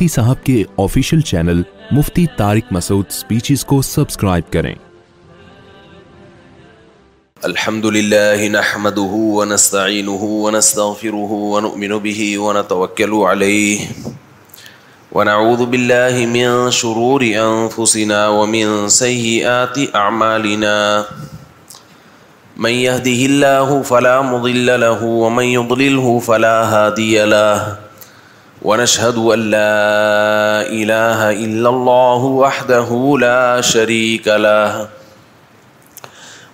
مفتی صاحب کے official channel مفتی تارک مسعود سپیچز کو سبسکرائب کریں الحمد لله نحمده ونستعينه ونستغفره ونؤمن به ونتوكل عليه ونعوذ بالله من من شرور أنفسنا ومن ومن سيئات أعمالنا يهده الله فلا فلا مضل له له يضلله هادي ونشهد أن لا إله إلا الله وحده لا شريك له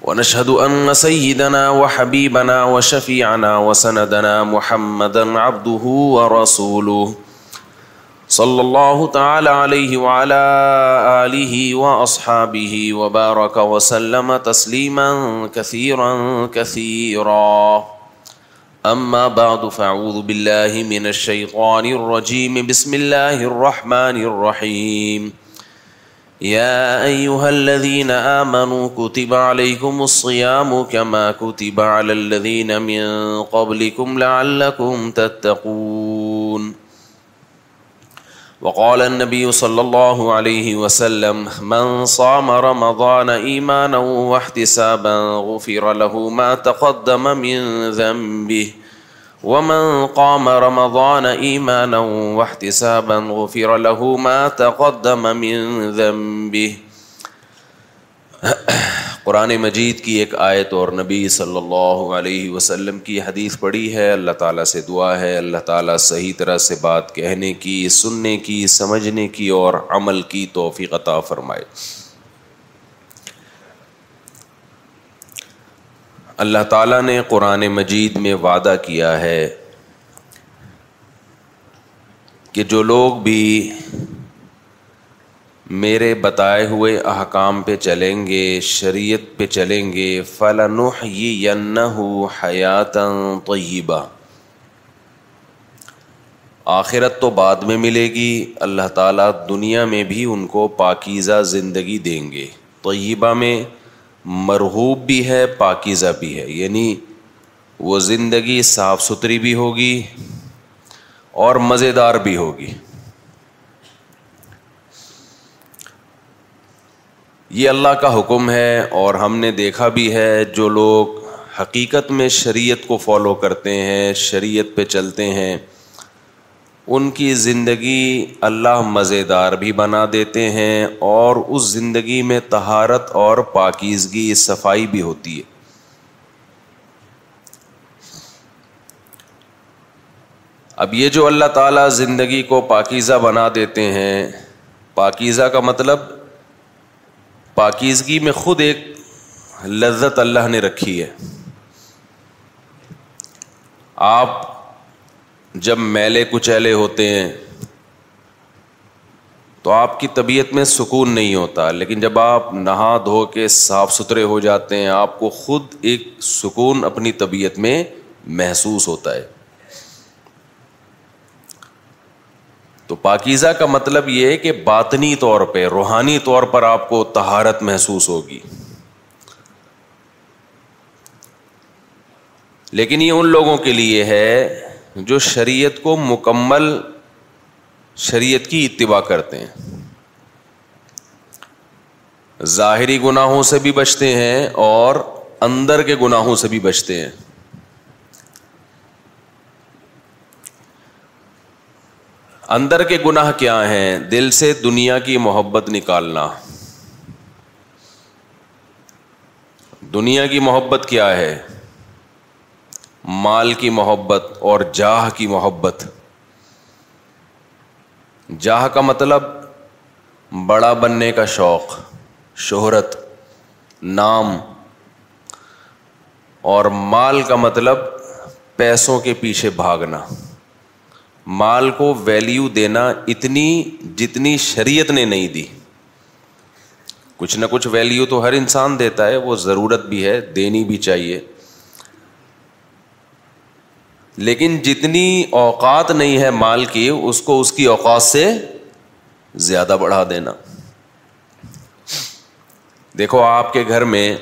ونشهد أن سيدنا وحبيبنا وشفيعنا وسندنا محمدا عبده ورسوله صلى الله تعالى عليه وعلى آله وأصحابه وبارك وسلم تسليما كثيرا كثيرا اما بعد فاعوذ باللہ من الشیطان الرجیم بسم اللہ الرحمن الرحیم یا ایوہا الذین آمنوا کتب علیکم الصیام کما کتب علی الذین من قبلکم لعلکم تتقون وقال النبي صلى الله عليه وسلم من صام رمضان ايمانا واحتسابا غفر له ما تقدم من ذنبه ومن قام رمضان ايمانا واحتسابا غفر له ما تقدم من ذنبه قرآن مجید کی ایک آیت اور نبی صلی اللہ علیہ وسلم کی حدیث پڑھی ہے اللہ تعالیٰ سے دعا ہے اللہ تعالیٰ صحیح طرح سے بات کہنے کی سننے کی سمجھنے کی اور عمل کی توفیق عطا فرمائے اللہ تعالیٰ نے قرآن مجید میں وعدہ کیا ہے کہ جو لوگ بھی میرے بتائے ہوئے احکام پہ چلیں گے شریعت پہ چلیں گے فلاں حیات طیبہ آخرت تو بعد میں ملے گی اللہ تعالیٰ دنیا میں بھی ان کو پاکیزہ زندگی دیں گے طیبہ میں مرحوب بھی ہے پاکیزہ بھی ہے یعنی وہ زندگی صاف ستھری بھی ہوگی اور مزیدار بھی ہوگی یہ اللہ کا حکم ہے اور ہم نے دیکھا بھی ہے جو لوگ حقیقت میں شریعت کو فالو کرتے ہیں شریعت پہ چلتے ہیں ان کی زندگی اللہ مزیدار بھی بنا دیتے ہیں اور اس زندگی میں تہارت اور پاکیزگی صفائی بھی ہوتی ہے اب یہ جو اللہ تعالیٰ زندگی کو پاکیزہ بنا دیتے ہیں پاکیزہ کا مطلب پاکیزگی میں خود ایک لذت اللہ نے رکھی ہے آپ جب میلے کچیلے ہوتے ہیں تو آپ کی طبیعت میں سکون نہیں ہوتا لیکن جب آپ نہا دھو کے صاف ستھرے ہو جاتے ہیں آپ کو خود ایک سکون اپنی طبیعت میں محسوس ہوتا ہے تو پاکیزہ کا مطلب یہ ہے کہ باطنی طور پہ روحانی طور پر آپ کو تہارت محسوس ہوگی لیکن یہ ان لوگوں کے لیے ہے جو شریعت کو مکمل شریعت کی اتباع کرتے ہیں ظاہری گناہوں سے بھی بچتے ہیں اور اندر کے گناہوں سے بھی بچتے ہیں اندر کے گناہ کیا ہیں دل سے دنیا کی محبت نکالنا دنیا کی محبت کیا ہے مال کی محبت اور جاہ کی محبت جاہ کا مطلب بڑا بننے کا شوق شہرت نام اور مال کا مطلب پیسوں کے پیچھے بھاگنا مال کو ویلیو دینا اتنی جتنی شریعت نے نہیں دی کچھ نہ کچھ ویلیو تو ہر انسان دیتا ہے وہ ضرورت بھی ہے دینی بھی چاہیے لیکن جتنی اوقات نہیں ہے مال کی اس کو اس کی اوقات سے زیادہ بڑھا دینا دیکھو آپ کے گھر میں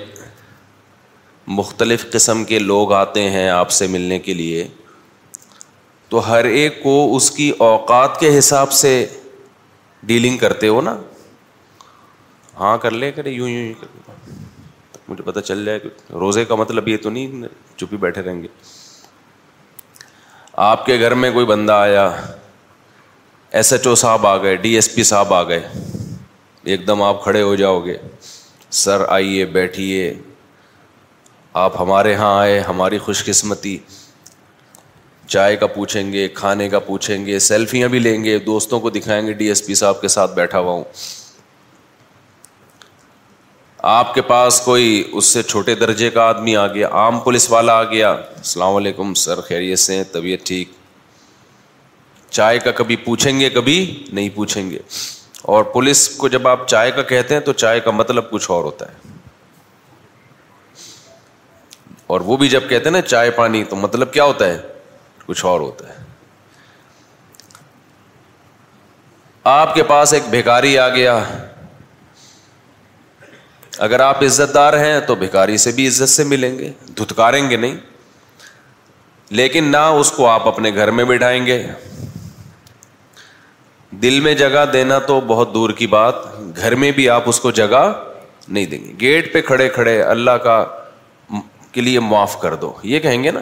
مختلف قسم کے لوگ آتے ہیں آپ سے ملنے کے لیے تو ہر ایک کو اس کی اوقات کے حساب سے ڈیلنگ کرتے ہو نا ہاں کر لے کرے یوں یوں کر کر مجھے پتا چل جائے کہ روزے کا مطلب یہ تو نہیں چپی بیٹھے رہیں گے آپ کے گھر میں کوئی بندہ آیا ایس ایچ او صاحب آ گئے ڈی ایس پی صاحب آ گئے ایک دم آپ کھڑے ہو جاؤ گے سر آئیے بیٹھیے آپ ہمارے یہاں آئے ہماری خوش قسمتی چائے کا پوچھیں گے کھانے کا پوچھیں گے سیلفیاں بھی لیں گے دوستوں کو دکھائیں گے ڈی ایس پی صاحب کے ساتھ بیٹھا ہوا ہوں آپ کے پاس کوئی اس سے چھوٹے درجے کا آدمی آ گیا عام پولیس والا آ گیا السلام علیکم سر خیریت سے طبیعت ٹھیک چائے کا کبھی پوچھیں گے کبھی نہیں پوچھیں گے اور پولیس کو جب آپ چائے کا کہتے ہیں تو چائے کا مطلب کچھ اور ہوتا ہے اور وہ بھی جب کہتے ہیں نا چائے پانی تو مطلب کیا ہوتا ہے کچھ اور ہوتا ہے آپ کے پاس ایک بھیکاری آ گیا اگر آپ عزت دار ہیں تو بھیکاری سے بھی عزت سے ملیں گے دھتکاریں گے نہیں لیکن نہ اس کو آپ اپنے گھر میں بٹھائیں گے دل میں جگہ دینا تو بہت دور کی بات گھر میں بھی آپ اس کو جگہ نہیں دیں گے گیٹ پہ کھڑے کھڑے اللہ کا کے لیے معاف کر دو یہ کہیں گے نا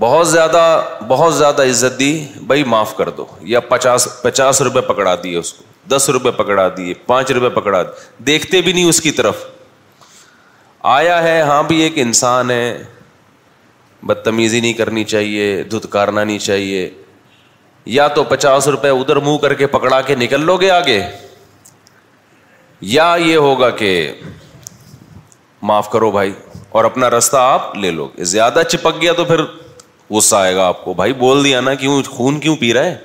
بہت زیادہ بہت زیادہ عزت دی بھائی معاف کر دو یا پچاس پچاس روپے پکڑا دیے اس کو دس روپے پکڑا دیے پانچ روپے پکڑا دیے دیکھتے بھی نہیں اس کی طرف آیا ہے ہاں بھی ایک انسان ہے بدتمیزی نہیں کرنی چاہیے دھتکارنا نہیں چاہیے یا تو پچاس روپے ادھر منہ کر کے پکڑا کے نکل لو گے آگے یا یہ ہوگا کہ معاف کرو بھائی اور اپنا رستہ آپ لے لو گے زیادہ چپک گیا تو پھر غصہ آئے گا آپ کو بھائی بول دیا نا کیوں خون کیوں پی رہا ہے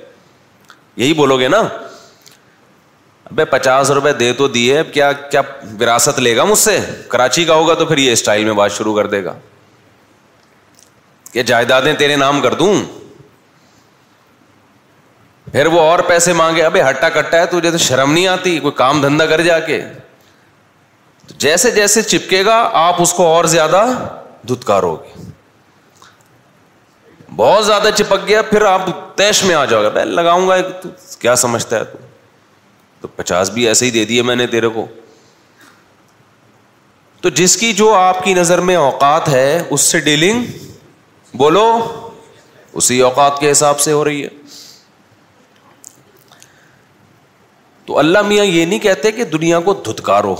یہی بولو گے نا ابے پچاس روپئے دے تو دیے کیا کیا وراثت لے گا مجھ سے کراچی کا ہوگا تو پھر یہ اسٹائل میں بات شروع کر دے گا کہ جائیدادیں تیرے نام کر دوں پھر وہ اور پیسے مانگے ابھی ہٹا کٹا ہے تو جیسے شرم نہیں آتی کوئی کام دھندا کر جا کے جیسے جیسے چپکے گا آپ اس کو اور زیادہ دھتکار گے بہت زیادہ چپک گیا پھر آپ تیش میں آ جاؤ گے میں لگاؤں گا کیا سمجھتا ہے تو تو پچاس بھی ایسے ہی دے دیے میں نے تیرے کو تو جس کی جو آپ کی نظر میں اوقات ہے اس سے ڈیلنگ بولو اسی اوقات کے حساب سے ہو رہی ہے تو اللہ میاں یہ نہیں کہتے کہ دنیا کو دھتکارو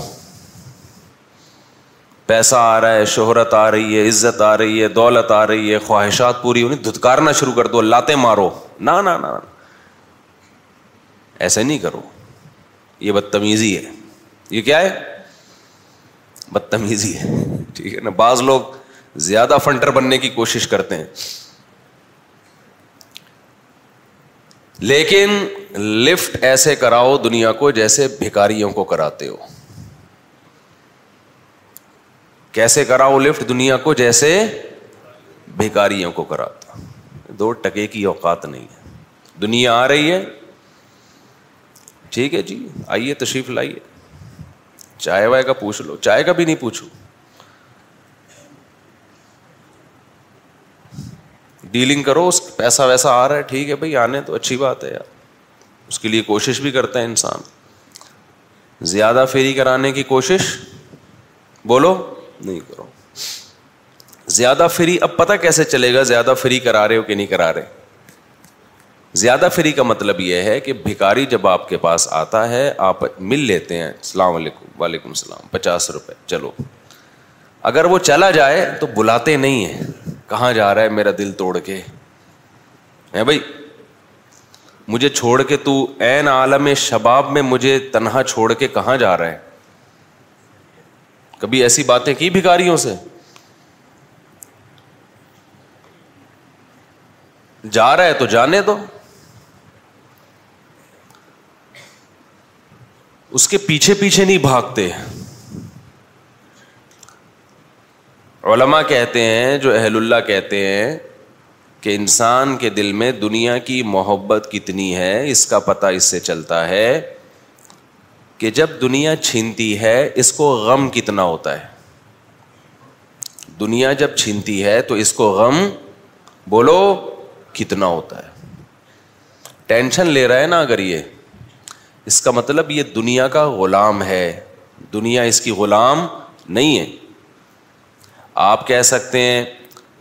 پیسہ آ رہا ہے شہرت آ رہی ہے عزت آ رہی ہے دولت آ رہی ہے خواہشات پوری انہیں دھتکارنا شروع کر دو لاتے مارو نہ ایسے نہیں کرو یہ بدتمیزی ہے یہ کیا ہے بدتمیزی ہے ٹھیک ہے نا بعض لوگ زیادہ فنٹر بننے کی کوشش کرتے ہیں لیکن لفٹ ایسے کراؤ دنیا کو جیسے بھیکاریوں کو کراتے ہو کیسے کراؤ لفٹ دنیا کو جیسے بھیکاریوں کو کرا دو ٹکے کی اوقات نہیں ہے دنیا آ رہی ہے ٹھیک ہے جی آئیے تشریف لائیے چائے وائے کا پوچھ لو چائے کا بھی نہیں پوچھو ڈیلنگ کرو اس پیسہ ویسا آ رہا ہے ٹھیک ہے بھائی آنے تو اچھی بات ہے یار اس کے لیے کوشش بھی کرتا ہے انسان زیادہ فیری کرانے کی کوشش بولو نہیں کرو زیادہ فری اب پتہ کیسے چلے گا زیادہ فری کرا رہے ہو کہ نہیں کرا رہے زیادہ فری کا مطلب یہ ہے کہ بھکاری جب آپ کے پاس آتا ہے آپ مل لیتے ہیں السلام علیکم وعلیکم السلام پچاس روپے چلو اگر وہ چلا جائے تو بلاتے نہیں ہیں کہاں جا رہا ہے میرا دل توڑ کے ہے بھائی مجھے چھوڑ کے تو عین عالم شباب میں مجھے تنہا چھوڑ کے کہاں جا رہا ہے کبھی ایسی باتیں کی بھکاریوں سے جا رہا ہے تو جانے دو اس کے پیچھے پیچھے نہیں بھاگتے علما کہتے ہیں جو اہل اللہ کہتے ہیں کہ انسان کے دل میں دنیا کی محبت کتنی ہے اس کا پتہ اس سے چلتا ہے کہ جب دنیا چھینتی ہے اس کو غم کتنا ہوتا ہے دنیا جب چھینتی ہے تو اس کو غم بولو کتنا ہوتا ہے ٹینشن لے رہا ہے نا اگر یہ اس کا مطلب یہ دنیا کا غلام ہے دنیا اس کی غلام نہیں ہے آپ کہہ سکتے ہیں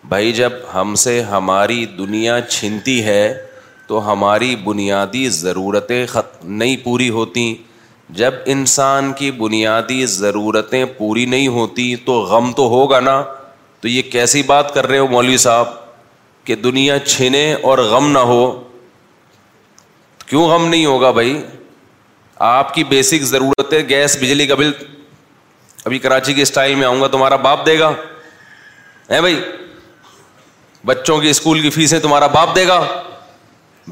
بھائی جب ہم سے ہماری دنیا چھنتی ہے تو ہماری بنیادی ضرورتیں نہیں پوری ہوتیں جب انسان کی بنیادی ضرورتیں پوری نہیں ہوتی تو غم تو ہوگا نا تو یہ کیسی بات کر رہے ہو مولوی صاحب کہ دنیا چھنے اور غم نہ ہو کیوں غم نہیں ہوگا بھائی آپ کی بیسک ضرورتیں گیس بجلی کا بل ابھی کراچی کے اسٹائل میں آؤں گا تمہارا باپ دے گا ہے بھائی بچوں کی اسکول کی فیسیں تمہارا باپ دے گا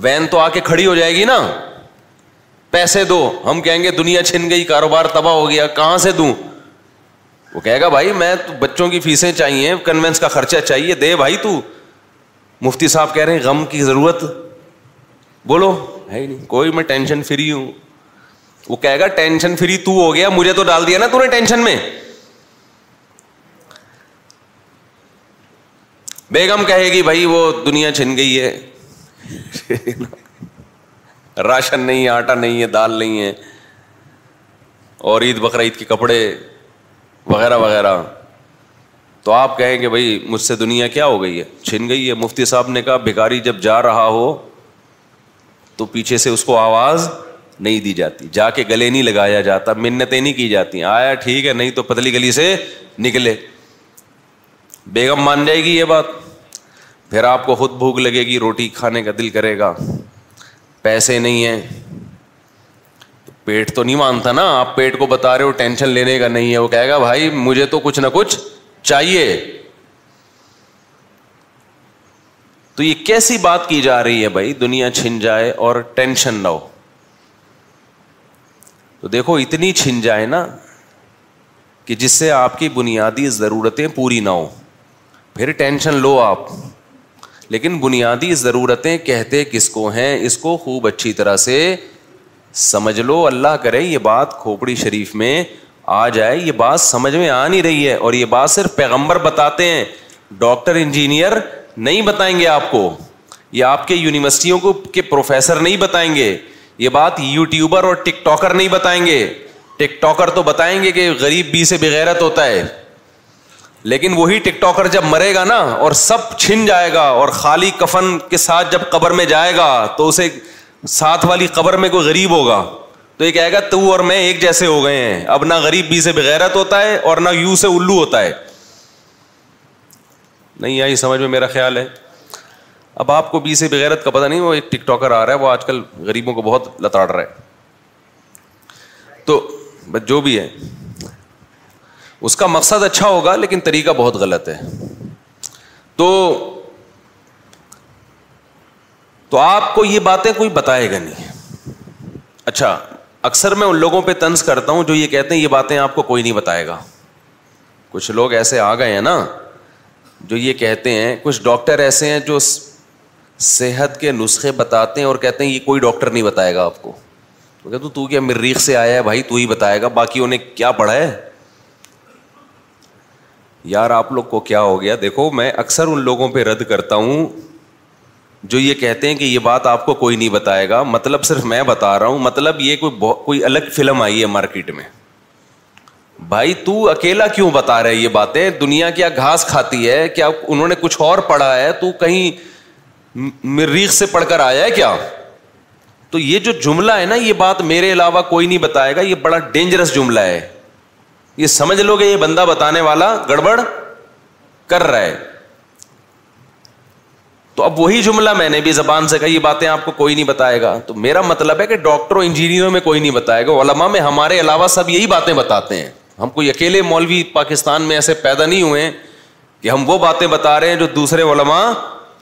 وین تو آ کے کھڑی ہو جائے گی نا پیسے دو ہم کہیں گے دنیا چھن گئی کاروبار تباہ ہو گیا کہاں سے دوں وہ کہے گا بھائی میں تو بچوں کی فیسیں چاہیے کنوینس کا خرچہ چاہیے دے بھائی تو مفتی صاحب کہہ رہے ہیں غم کی ضرورت بولو ہے ہی نہیں کوئی میں ٹینشن فری ہوں وہ کہے گا ٹینشن فری تو ہو گیا مجھے تو ڈال دیا نا تو ٹینشن میں بیگم کہے گی بھائی وہ دنیا چھن گئی ہے راشن نہیں ہے آٹا نہیں ہے دال نہیں ہے اور عید بقر عید کے کپڑے وغیرہ وغیرہ تو آپ کہیں کہ بھائی مجھ سے دنیا کیا ہو گئی ہے چھن گئی ہے مفتی صاحب نے کہا بھکاری جب جا رہا ہو تو پیچھے سے اس کو آواز نہیں دی جاتی جا کے گلے نہیں لگایا جاتا منتیں نہیں کی جاتی آیا ٹھیک ہے نہیں تو پتلی گلی سے نکلے بیگم مان جائے گی یہ بات پھر آپ کو خود بھوک لگے گی روٹی کھانے کا دل کرے گا پیسے نہیں ہیں پیٹ تو نہیں مانتا نا آپ پیٹ کو بتا رہے ہو ٹینشن لینے کا نہیں ہے وہ کہے گا بھائی مجھے تو کچھ نہ کچھ چاہیے تو یہ کیسی بات کی جا رہی ہے بھائی دنیا چھن جائے اور ٹینشن نہ ہو تو دیکھو اتنی چھن جائے نا کہ جس سے آپ کی بنیادی ضرورتیں پوری نہ ہو پھر ٹینشن لو آپ لیکن بنیادی ضرورتیں کہتے کس کو ہیں اس کو خوب اچھی طرح سے سمجھ لو اللہ کرے یہ بات کھوپڑی شریف میں آ جائے یہ بات سمجھ میں آ نہیں رہی ہے اور یہ بات صرف پیغمبر بتاتے ہیں ڈاکٹر انجینئر نہیں بتائیں گے آپ کو یہ آپ کے یونیورسٹیوں کو کے پروفیسر نہیں بتائیں گے یہ بات یوٹیوبر اور ٹک ٹاکر نہیں بتائیں گے ٹک ٹاکر تو بتائیں گے کہ غریب بی سے بغیرت ہوتا ہے لیکن وہی ٹک ٹاکر جب مرے گا نا اور سب چھن جائے گا اور خالی کفن کے ساتھ جب قبر میں جائے گا تو اسے ساتھ والی قبر میں کوئی غریب ہوگا تو یہ کہے گا تو اور میں ایک جیسے ہو گئے ہیں اب نہ غریب بی سے بغیرت ہوتا ہے اور نہ یو سے الو ہوتا ہے نہیں آئی سمجھ میں میرا خیال ہے اب آپ کو بی سے بغیرت کا پتہ نہیں وہ ایک ٹک ٹاکر آ رہا ہے وہ آج کل غریبوں کو بہت لتاڑ رہا ہے تو بس جو بھی ہے اس کا مقصد اچھا ہوگا لیکن طریقہ بہت غلط ہے تو تو آپ کو یہ باتیں کوئی بتائے گا نہیں اچھا اکثر میں ان لوگوں پہ طنز کرتا ہوں جو یہ کہتے ہیں یہ باتیں آپ کو کوئی نہیں بتائے گا کچھ لوگ ایسے آ گئے ہیں نا جو یہ کہتے ہیں کچھ ڈاکٹر ایسے ہیں جو صحت کے نسخے بتاتے ہیں اور کہتے ہیں یہ کوئی ڈاکٹر نہیں بتائے گا آپ کو تو کہتے تو کیا مریخ سے آیا ہے بھائی تو ہی بتائے گا باقی انہیں کیا پڑھا ہے یار آپ لوگ کو کیا ہو گیا دیکھو میں اکثر ان لوگوں پہ رد کرتا ہوں جو یہ کہتے ہیں کہ یہ بات آپ کو کوئی نہیں بتائے گا مطلب صرف میں بتا رہا ہوں مطلب یہ کوئی کوئی الگ فلم آئی ہے مارکیٹ میں بھائی تو اکیلا کیوں بتا رہے یہ باتیں دنیا کیا گھاس کھاتی ہے کیا انہوں نے کچھ اور پڑھا ہے تو کہیں مریخ سے پڑھ کر آیا ہے کیا تو یہ جو جملہ ہے نا یہ بات میرے علاوہ کوئی نہیں بتائے گا یہ بڑا ڈینجرس جملہ ہے یہ سمجھ لو گے یہ بندہ بتانے والا گڑبڑ کر رہا ہے تو اب وہی جملہ میں نے بھی زبان سے کہا یہ باتیں آپ کو کوئی نہیں بتائے گا تو میرا مطلب ہے کہ ڈاکٹروں انجینئروں میں کوئی نہیں بتائے گا علما میں ہمارے علاوہ سب یہی باتیں بتاتے ہیں ہم کوئی اکیلے مولوی پاکستان میں ایسے پیدا نہیں ہوئے کہ ہم وہ باتیں بتا رہے ہیں جو دوسرے علما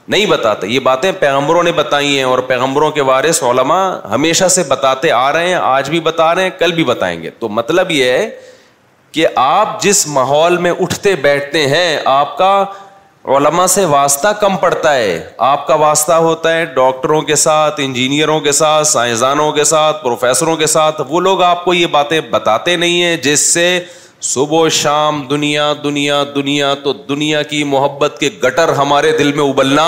نہیں بتاتے یہ باتیں پیغمبروں نے بتائی ہیں اور پیغمبروں کے بارے علماء علما ہمیشہ سے بتاتے آ رہے ہیں آج بھی بتا رہے ہیں کل بھی بتائیں گے تو مطلب یہ ہے کہ آپ جس ماحول میں اٹھتے بیٹھتے ہیں آپ کا علما سے واسطہ کم پڑتا ہے آپ کا واسطہ ہوتا ہے ڈاکٹروں کے ساتھ انجینئروں کے ساتھ سائنسدانوں کے ساتھ پروفیسروں کے ساتھ وہ لوگ آپ کو یہ باتیں بتاتے نہیں ہیں جس سے صبح و شام دنیا دنیا دنیا تو دنیا کی محبت کے گٹر ہمارے دل میں ابلنا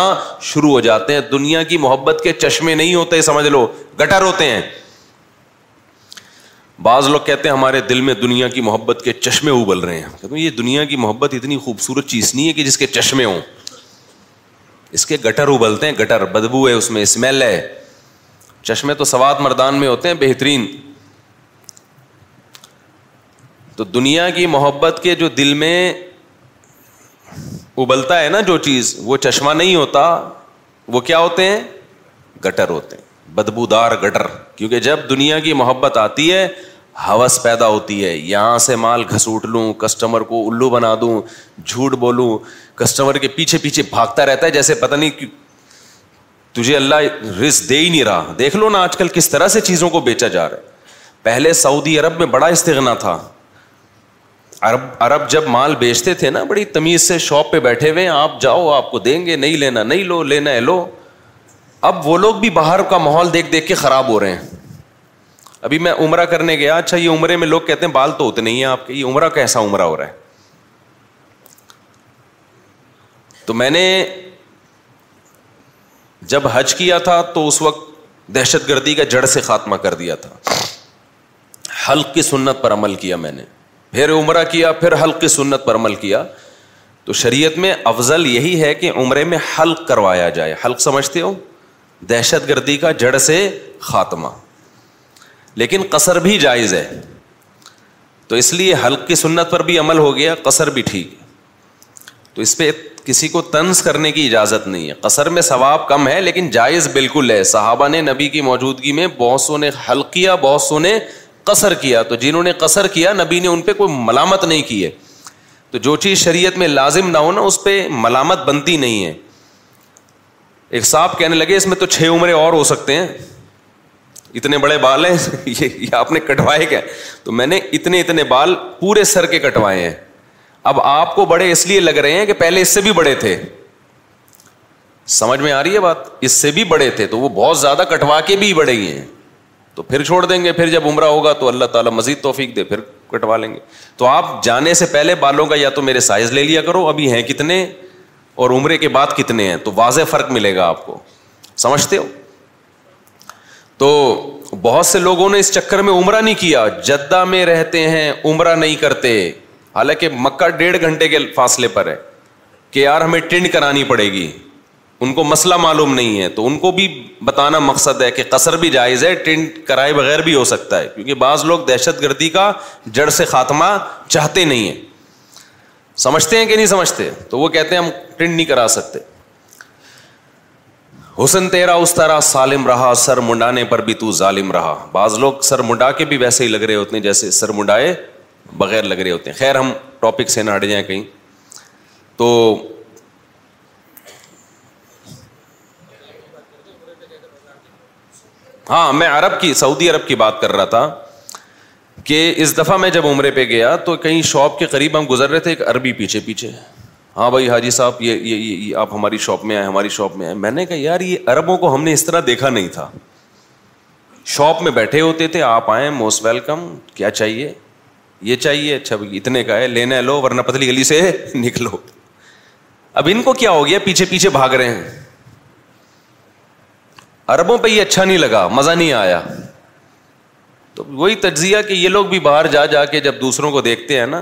شروع ہو جاتے ہیں دنیا کی محبت کے چشمے نہیں ہوتے سمجھ لو گٹر ہوتے ہیں بعض لوگ کہتے ہیں ہمارے دل میں دنیا کی محبت کے چشمے ابل رہے ہیں کہتے ہیں یہ دنیا کی محبت اتنی خوبصورت چیز نہیں ہے کہ جس کے چشمے ہوں اس کے گٹر ابلتے ہیں گٹر بدبو ہے اس میں اسمیل ہے چشمے تو سوات مردان میں ہوتے ہیں بہترین تو دنیا کی محبت کے جو دل میں ابلتا ہے نا جو چیز وہ چشمہ نہیں ہوتا وہ کیا ہوتے ہیں گٹر ہوتے ہیں بدبودار گٹر کیونکہ جب دنیا کی محبت آتی ہے ہوس پیدا ہوتی ہے یہاں سے مال گھسوٹ لوں کسٹمر کو الو بنا دوں جھوٹ بولوں کسٹمر کے پیچھے پیچھے بھاگتا رہتا ہے جیسے پتہ نہیں تجھے اللہ رس دے ہی نہیں رہا دیکھ لو نا آج کل کس طرح سے چیزوں کو بیچا جا رہا ہے پہلے سعودی عرب میں بڑا استغنا تھا عرب عرب جب مال بیچتے تھے نا بڑی تمیز سے شاپ پہ بیٹھے ہوئے آپ جاؤ آپ کو دیں گے نہیں لینا نہیں لو لینا ہے لو اب وہ لوگ بھی باہر کا ماحول دیکھ دیکھ کے خراب ہو رہے ہیں ابھی میں عمرہ کرنے گیا اچھا یہ عمرے میں لوگ کہتے ہیں بال تو اتنے ہی ہیں آپ کے یہ عمرہ کیسا عمرہ ہو رہا ہے تو میں نے جب حج کیا تھا تو اس وقت دہشت گردی کا جڑ سے خاتمہ کر دیا تھا حلق کی سنت پر عمل کیا میں نے پھر عمرہ کیا پھر حلق کی سنت پر عمل کیا تو شریعت میں افضل یہی ہے کہ عمرے میں حلق کروایا جائے حلق سمجھتے ہو دہشت گردی کا جڑ سے خاتمہ لیکن قصر بھی جائز ہے تو اس لیے حلق کی سنت پر بھی عمل ہو گیا قصر بھی ٹھیک تو اس پہ کسی کو طنز کرنے کی اجازت نہیں ہے قصر میں ثواب کم ہے لیکن جائز بالکل ہے صحابہ نے نبی کی موجودگی میں بہت سو نے حل کیا بہت سو نے قصر کیا تو جنہوں نے قصر کیا نبی نے ان پہ کوئی ملامت نہیں کی ہے تو جو چیز شریعت میں لازم نہ ہو نا اس پہ ملامت بنتی نہیں ہے ایک صاحب کہنے لگے اس میں تو چھ عمرے اور ہو سکتے ہیں اتنے بڑے بال ہیں یہ آپ نے کٹوائے کیا تو میں نے اتنے اتنے بال پورے سر کے کٹوائے ہیں اب آپ کو بڑے اس لیے لگ رہے ہیں کہ پہلے اس سے بھی بڑے تھے سمجھ میں آ رہی ہے بات اس سے بھی بڑے تھے تو وہ بہت زیادہ کٹوا کے بھی بڑے ہی ہیں تو پھر چھوڑ دیں گے پھر جب عمرہ ہوگا تو اللہ تعالیٰ مزید توفیق دے پھر کٹوا لیں گے تو آپ جانے سے پہلے بالوں کا یا تو میرے سائز لے لیا کرو ابھی ہیں کتنے اور عمرے کے بعد کتنے ہیں تو واضح فرق ملے گا آپ کو سمجھتے ہو تو بہت سے لوگوں نے اس چکر میں عمرہ نہیں کیا جدہ میں رہتے ہیں عمرہ نہیں کرتے حالانکہ مکہ ڈیڑھ گھنٹے کے فاصلے پر ہے کہ یار ہمیں ٹینڈ کرانی پڑے گی ان کو مسئلہ معلوم نہیں ہے تو ان کو بھی بتانا مقصد ہے کہ قصر بھی جائز ہے ٹینڈ کرائے بغیر بھی ہو سکتا ہے کیونکہ بعض لوگ دہشت گردی کا جڑ سے خاتمہ چاہتے نہیں ہیں سمجھتے ہیں کہ نہیں سمجھتے تو وہ کہتے ہیں ہم پرنٹ نہیں کرا سکتے حسن تیرا اس طرح سالم رہا سر منڈانے پر بھی تو ظالم رہا بعض لوگ سر منڈا کے بھی ویسے ہی لگ رہے ہوتے ہیں جیسے سر منڈائے بغیر لگ رہے ہوتے ہیں خیر ہم ٹاپک سے نہ ہٹ جائیں کہیں تو ہاں میں عرب کی سعودی عرب کی بات کر رہا تھا کہ اس دفعہ میں جب عمرے پہ گیا تو کہیں شاپ کے قریب ہم گزر رہے تھے ایک عربی پیچھے پیچھے ہاں بھائی حاجی صاحب یہ یہ یہ آپ ہماری شاپ میں آئے ہماری شاپ میں آئے میں نے کہا یار یہ عربوں کو ہم نے اس طرح دیکھا نہیں تھا شاپ میں بیٹھے ہوتے تھے آپ آئے موسٹ ویلکم کیا چاہیے یہ چاہیے اچھا بھائی اتنے کا ہے لینے لو ورنہ پتلی گلی سے نکلو اب ان کو کیا ہو گیا پیچھے پیچھے بھاگ رہے ہیں اربوں پہ یہ اچھا نہیں لگا مزہ نہیں آیا تو وہی تجزیہ کہ یہ لوگ بھی باہر جا جا کے جب دوسروں کو دیکھتے ہیں نا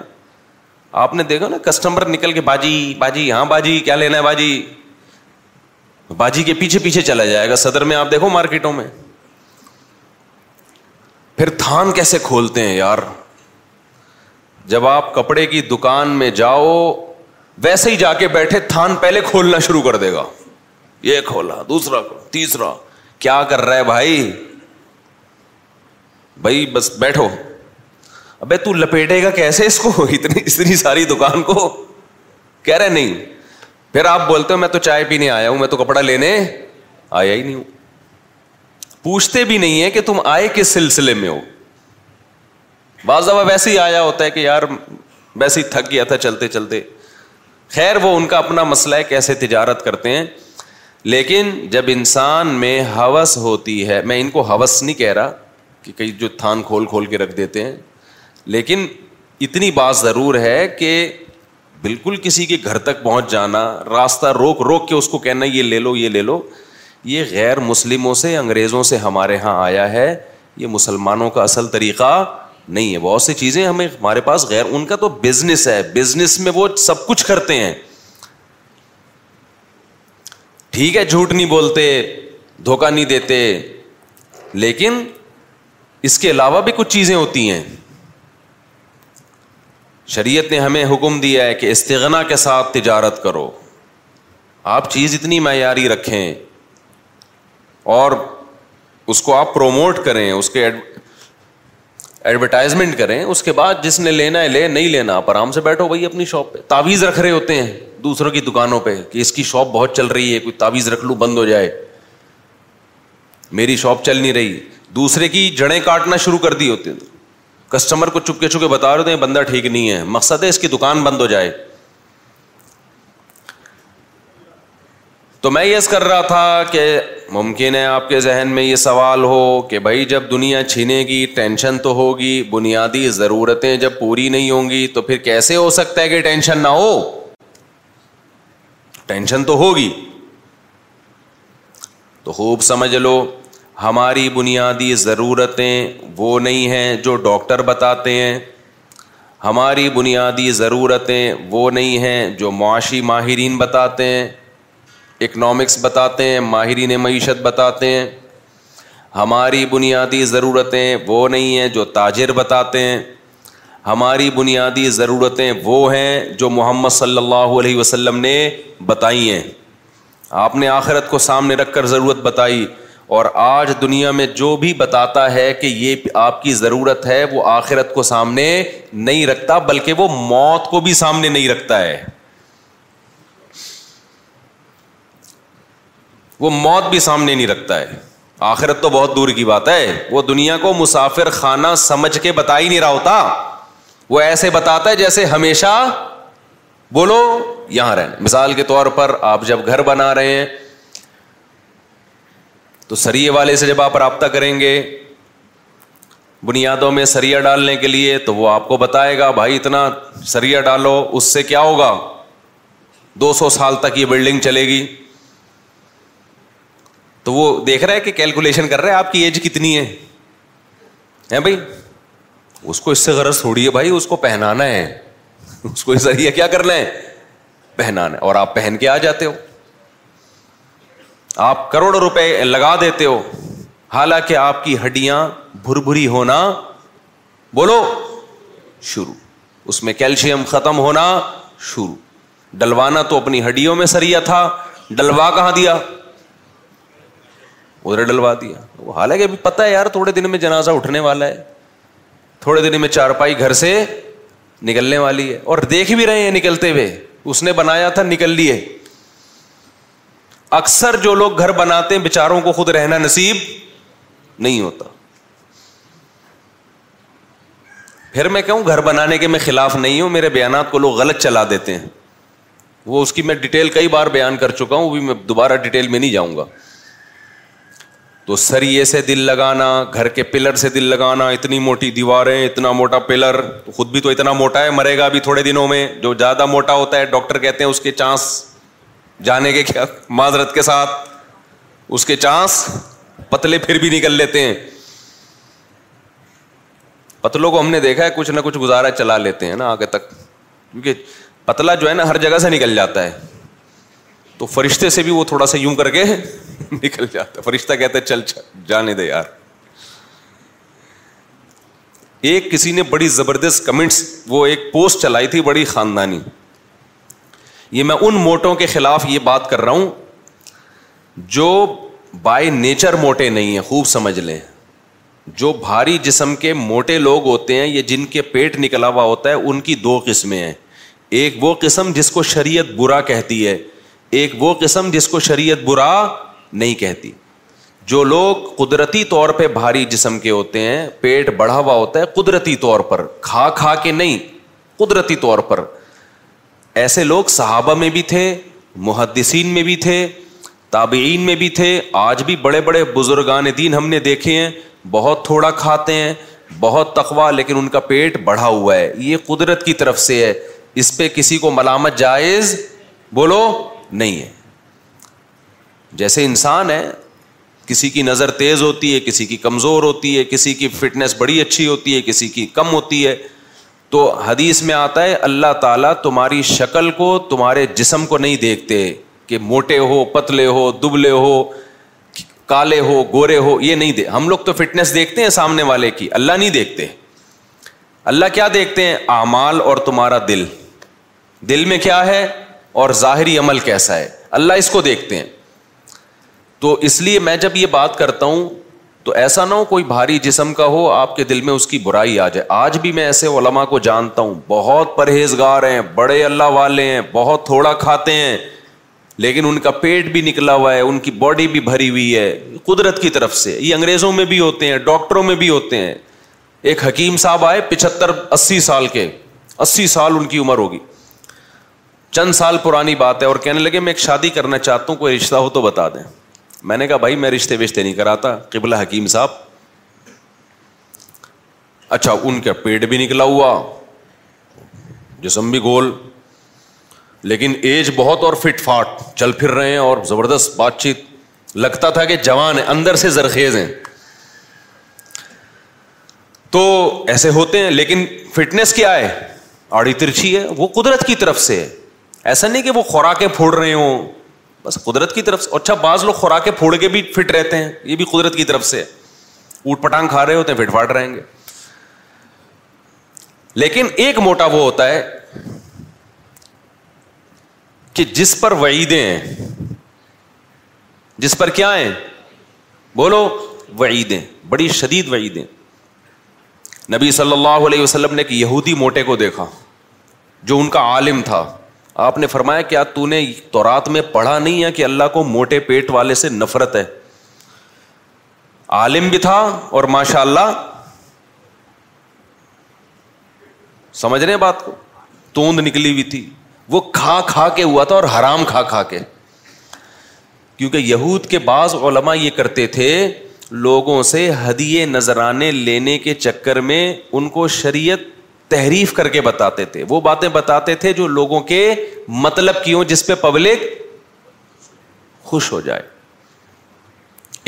آپ نے دیکھا نا کسٹمر نکل کے باجی باجی ہاں باجی کیا لینا ہے باجی باجی کے پیچھے پیچھے چلا جائے گا صدر میں آپ دیکھو مارکیٹوں میں پھر تھان کیسے کھولتے ہیں یار جب آپ کپڑے کی دکان میں جاؤ ویسے ہی جا کے بیٹھے تھان پہلے کھولنا شروع کر دے گا یہ کھولا دوسرا تیسرا کیا کر رہا ہے بھائی بھائی بس بیٹھو ابھی تو لپیٹے گا کیسے اس کو اتنی اتنی ساری دکان کو کہہ رہے نہیں پھر آپ بولتے ہو میں تو چائے پینے آیا ہوں میں تو کپڑا لینے آیا ہی نہیں ہوں پوچھتے بھی نہیں ہے کہ تم آئے کس سلسلے میں ہو بعض دفعہ ویسے ہی آیا ہوتا ہے کہ یار ویسے ہی تھک گیا تھا چلتے چلتے خیر وہ ان کا اپنا مسئلہ ہے کیسے تجارت کرتے ہیں لیکن جب انسان میں ہوس ہوتی ہے میں ان کو ہوس نہیں کہہ رہا کہ کئی جو تھان کھول کھول کے رکھ دیتے ہیں لیکن اتنی بات ضرور ہے کہ بالکل کسی کے گھر تک پہنچ جانا راستہ روک روک کے اس کو کہنا یہ لے لو یہ لے لو یہ غیر مسلموں سے انگریزوں سے ہمارے یہاں آیا ہے یہ مسلمانوں کا اصل طریقہ نہیں ہے بہت سی چیزیں ہمیں ہمارے پاس غیر ان کا تو بزنس ہے بزنس میں وہ سب کچھ کرتے ہیں ٹھیک ہے جھوٹ نہیں بولتے دھوکہ نہیں دیتے لیکن اس کے علاوہ بھی کچھ چیزیں ہوتی ہیں شریعت نے ہمیں حکم دیا ہے کہ استغنا کے ساتھ تجارت کرو آپ چیز اتنی معیاری رکھیں اور اس کو آپ پروموٹ کریں اس کے ایڈورٹائزمنٹ کریں اس کے بعد جس نے لینا ہے لے نہیں لینا آپ آرام سے بیٹھو بھائی اپنی شاپ پہ تعویذ رکھ رہے ہوتے ہیں دوسروں کی دکانوں پہ کہ اس کی شاپ بہت چل رہی ہے کوئی تعویذ رکھ لو بند ہو جائے میری شاپ چل نہیں رہی دوسرے کی جڑیں کاٹنا شروع کر دی ہوتی کسٹمر کو چپکے چپکے بتا رہے ہیں بندہ ٹھیک نہیں ہے مقصد ہے اس کی دکان بند ہو جائے تو میں یس کر رہا تھا کہ ممکن ہے آپ کے ذہن میں یہ سوال ہو کہ بھائی جب دنیا چھینے گی ٹینشن تو ہوگی بنیادی ضرورتیں جب پوری نہیں ہوں گی تو پھر کیسے ہو سکتا ہے کہ ٹینشن نہ ہو ٹینشن تو ہوگی تو خوب سمجھ لو ہماری بنیادی ضرورتیں وہ نہیں ہیں جو ڈاکٹر بتاتے ہیں ہماری بنیادی ضرورتیں وہ نہیں ہیں جو معاشی ماہرین بتاتے ہیں اکنامکس بتاتے ہیں ماہرین معیشت بتاتے ہیں ہماری بنیادی ضرورتیں وہ نہیں ہیں جو تاجر بتاتے ہیں ہماری بنیادی ضرورتیں وہ ہیں جو محمد صلی اللہ علیہ وسلم نے بتائی ہیں آپ نے آخرت کو سامنے رکھ کر ضرورت بتائی اور آج دنیا میں جو بھی بتاتا ہے کہ یہ آپ کی ضرورت ہے وہ آخرت کو سامنے نہیں رکھتا بلکہ وہ موت کو بھی سامنے نہیں رکھتا ہے وہ موت بھی سامنے نہیں رکھتا ہے آخرت تو بہت دور کی بات ہے وہ دنیا کو مسافر خانہ سمجھ کے بتا ہی نہیں رہا ہوتا وہ ایسے بتاتا ہے جیسے ہمیشہ بولو یہاں رہنا مثال کے طور پر آپ جب گھر بنا رہے ہیں تو سریے والے سے جب آپ رابطہ کریں گے بنیادوں میں سریا ڈالنے کے لیے تو وہ آپ کو بتائے گا بھائی اتنا سریا ڈالو اس سے کیا ہوگا دو سو سال تک یہ بلڈنگ چلے گی تو وہ دیکھ رہا ہے کہ کیلکولیشن کر رہے آپ کی ایج کتنی ہے بھائی اس کو اس سے غرض تھوڑی ہے بھائی اس کو پہنانا ہے اس کو ذریعہ کیا کرنا ہے پہنانا ہے اور آپ پہن کے آ جاتے ہو آپ کروڑوں روپے لگا دیتے ہو حالانکہ آپ کی ہڈیاں بھر بھری ہونا بولو شروع اس میں کیلشیم ختم ہونا شروع ڈلوانا تو اپنی ہڈیوں میں سریا تھا ڈلوا کہاں دیا ادھر ڈلوا دیا وہ حالانکہ ابھی پتہ ہے یار تھوڑے دن میں جنازہ اٹھنے والا ہے تھوڑے دن میں چارپائی گھر سے نکلنے والی ہے اور دیکھ بھی رہے ہیں نکلتے ہوئے اس نے بنایا تھا نکل لیے اکثر جو لوگ گھر بناتے ہیں بےچاروں کو خود رہنا نصیب نہیں ہوتا پھر میں کہوں گھر بنانے کے میں خلاف نہیں ہوں میرے بیانات کو لوگ غلط چلا دیتے ہیں وہ اس کی میں ڈیٹیل کئی بار بیان کر چکا ہوں وہ بھی میں دوبارہ ڈیٹیل میں نہیں جاؤں گا تو سریے سے دل لگانا گھر کے پلر سے دل لگانا اتنی موٹی دیواریں اتنا موٹا پلر خود بھی تو اتنا موٹا ہے مرے گا بھی تھوڑے دنوں میں جو زیادہ موٹا ہوتا ہے ڈاکٹر کہتے ہیں اس کے چانس جانے کے کیا معذرت کے ساتھ اس کے چانس پتلے پھر بھی نکل لیتے ہیں پتلوں کو ہم نے دیکھا ہے کچھ نہ کچھ گزارا چلا لیتے ہیں نا آگے تک کیونکہ پتلا جو ہے نا ہر جگہ سے نکل جاتا ہے تو فرشتے سے بھی وہ تھوڑا سا یوں کر کے نکل جاتا ہے فرشتہ کہتے چل چل جانے دے یار ایک کسی نے بڑی زبردست کمنٹس وہ ایک پوسٹ چلائی تھی بڑی خاندانی یہ میں ان موٹوں کے خلاف یہ بات کر رہا ہوں جو بائی نیچر موٹے نہیں ہیں خوب سمجھ لیں جو بھاری جسم کے موٹے لوگ ہوتے ہیں یا جن کے پیٹ نکلا ہوا ہوتا ہے ان کی دو قسمیں ہیں ایک وہ قسم جس کو شریعت برا کہتی ہے ایک وہ قسم جس کو شریعت برا نہیں کہتی جو لوگ قدرتی طور پہ بھاری جسم کے ہوتے ہیں پیٹ بڑھا ہوا ہوتا ہے قدرتی طور پر کھا کھا کے نہیں قدرتی طور پر ایسے لوگ صحابہ میں بھی تھے محدثین میں بھی تھے تابعین میں بھی تھے آج بھی بڑے بڑے بزرگان دین ہم نے دیکھے ہیں بہت تھوڑا کھاتے ہیں بہت تقوا لیکن ان کا پیٹ بڑھا ہوا ہے یہ قدرت کی طرف سے ہے اس پہ کسی کو ملامت جائز بولو نہیں ہے جیسے انسان ہے کسی کی نظر تیز ہوتی ہے کسی کی کمزور ہوتی ہے کسی کی فٹنس بڑی اچھی ہوتی ہے کسی کی کم ہوتی ہے تو حدیث میں آتا ہے اللہ تعالیٰ تمہاری شکل کو تمہارے جسم کو نہیں دیکھتے کہ موٹے ہو پتلے ہو دبلے ہو کالے ہو گورے ہو یہ نہیں دے ہم لوگ تو فٹنس دیکھتے ہیں سامنے والے کی اللہ نہیں دیکھتے اللہ کیا دیکھتے ہیں اعمال اور تمہارا دل دل میں کیا ہے اور ظاہری عمل کیسا ہے اللہ اس کو دیکھتے ہیں تو اس لیے میں جب یہ بات کرتا ہوں تو ایسا نہ ہو کوئی بھاری جسم کا ہو آپ کے دل میں اس کی برائی آ جائے آج بھی میں ایسے علما کو جانتا ہوں بہت پرہیزگار ہیں بڑے اللہ والے ہیں بہت تھوڑا کھاتے ہیں لیکن ان کا پیٹ بھی نکلا ہوا ہے ان کی باڈی بھی بھری ہوئی ہے قدرت کی طرف سے یہ انگریزوں میں بھی ہوتے ہیں ڈاکٹروں میں بھی ہوتے ہیں ایک حکیم صاحب آئے پچہتر اسی سال کے اسی سال ان کی عمر ہوگی چند سال پرانی بات ہے اور کہنے لگے میں ایک شادی کرنا چاہتا ہوں کوئی رشتہ ہو تو بتا دیں میں نے کہا بھائی میں رشتے وشتے نہیں کراتا قبلہ حکیم صاحب اچھا ان کا پیٹ بھی نکلا ہوا جسم بھی گول لیکن ایج بہت اور فٹ فاٹ چل پھر رہے ہیں اور زبردست بات چیت لگتا تھا کہ جوان اندر سے زرخیز ہیں تو ایسے ہوتے ہیں لیکن فٹنس کیا ہے آڑی ترچھی ہے وہ قدرت کی طرف سے ہے ایسا نہیں کہ وہ خوراکیں پھوڑ رہے ہوں بس قدرت کی طرف سے اچھا بعض لوگ خوراکیں پھوڑ کے بھی فٹ رہتے ہیں یہ بھی قدرت کی طرف سے اوٹ پٹانگ کھا رہے ہوتے ہیں فٹ فاٹ رہیں گے لیکن ایک موٹا وہ ہوتا ہے کہ جس پر وعیدیں ہیں جس پر کیا ہیں بولو وعیدیں بڑی شدید وعیدیں نبی صلی اللہ علیہ وسلم نے ایک یہودی موٹے کو دیکھا جو ان کا عالم تھا آپ نے فرمایا کیا تو نے رات میں پڑھا نہیں ہے کہ اللہ کو موٹے پیٹ والے سے نفرت ہے عالم بھی تھا اور ماشاء اللہ سمجھ رہے بات کو توند نکلی ہوئی تھی وہ کھا کھا کے ہوا تھا اور حرام کھا کھا کے کیونکہ یہود کے بعض علما یہ کرتے تھے لوگوں سے ہدیے نذرانے لینے کے چکر میں ان کو شریعت تحریف کر کے بتاتے تھے وہ باتیں بتاتے تھے جو لوگوں کے مطلب کی ہوں جس پہ پبلک خوش ہو جائے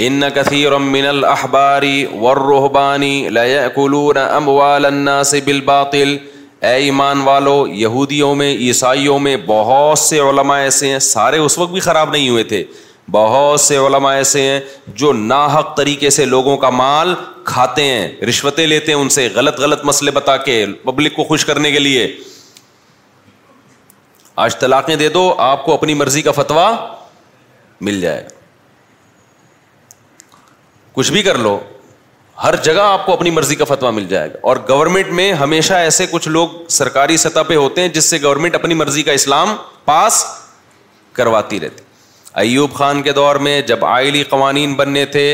ان من لا یاکلون اموال الناس بالباطل اے ایمان والو یہودیوں میں عیسائیوں میں بہت سے علماء ایسے ہیں سارے اس وقت بھی خراب نہیں ہوئے تھے بہت سے علماء ایسے ہیں جو ناحق طریقے سے لوگوں کا مال کھاتے ہیں رشوتیں لیتے ہیں ان سے غلط غلط مسئلے بتا کے پبلک کو خوش کرنے کے لیے آج طلاقیں دے دو آپ کو اپنی مرضی کا فتویٰ مل جائے گا کچھ بھی کر لو ہر جگہ آپ کو اپنی مرضی کا فتویٰ مل جائے گا اور گورنمنٹ میں ہمیشہ ایسے کچھ لوگ سرکاری سطح پہ ہوتے ہیں جس سے گورنمنٹ اپنی مرضی کا اسلام پاس کرواتی رہتی ایوب خان کے دور میں جب آئلی قوانین بننے تھے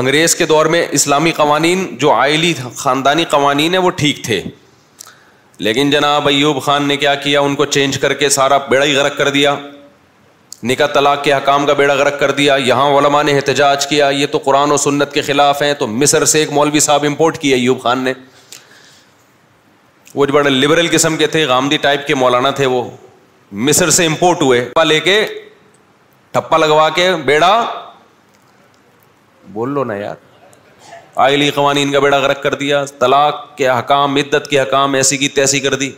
انگریز کے دور میں اسلامی قوانین جو آئلی خاندانی قوانین ہیں وہ ٹھیک تھے لیکن جناب ایوب خان نے کیا کیا ان کو چینج کر کے سارا بیڑا ہی غرق کر دیا نکاح طلاق کے حکام کا بیڑا غرق کر دیا یہاں علماء نے احتجاج کیا یہ تو قرآن و سنت کے خلاف ہیں تو مصر سے ایک مولوی صاحب امپورٹ کیا ایوب خان نے وہ جو بڑے لبرل قسم کے تھے غامدی ٹائپ کے مولانا تھے وہ مصر سے امپورٹ ہوئے لے کے ٹھپا لگوا کے بیڑا بول لو نا یار آئلی قوانین کا بیڑا غرق کر دیا طلاق کے حکام عدت کے حکام ایسی کی تیسی کر دی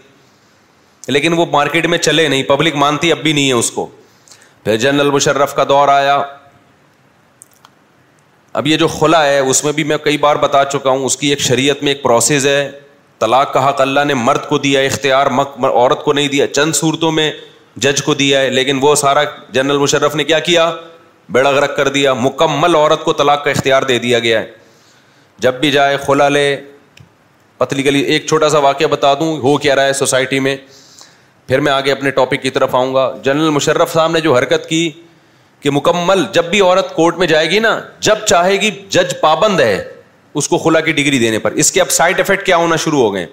لیکن وہ مارکیٹ میں چلے نہیں پبلک مانتی اب بھی نہیں ہے اس کو پھر جنرل مشرف کا دور آیا اب یہ جو خلا ہے اس میں بھی میں کئی بار بتا چکا ہوں اس کی ایک شریعت میں ایک پروسیز ہے طلاق کا حق اللہ نے مرد کو دیا اختیار عورت کو نہیں دیا چند صورتوں میں جج کو دیا ہے لیکن وہ سارا جنرل مشرف نے کیا کیا بیڑا غرق کر دیا مکمل عورت کو طلاق کا اختیار دے دیا گیا ہے جب بھی جائے کھلا لے پتلی گلی ایک چھوٹا سا واقعہ بتا دوں ہو کیا رہا ہے سوسائٹی میں پھر میں آگے اپنے ٹاپک کی طرف آؤں گا جنرل مشرف صاحب نے جو حرکت کی کہ مکمل جب بھی عورت کورٹ میں جائے گی نا جب چاہے گی جج پابند ہے اس کو خلا کی ڈگری دینے پر اس کے اب سائڈ افیکٹ کیا ہونا شروع ہو گئے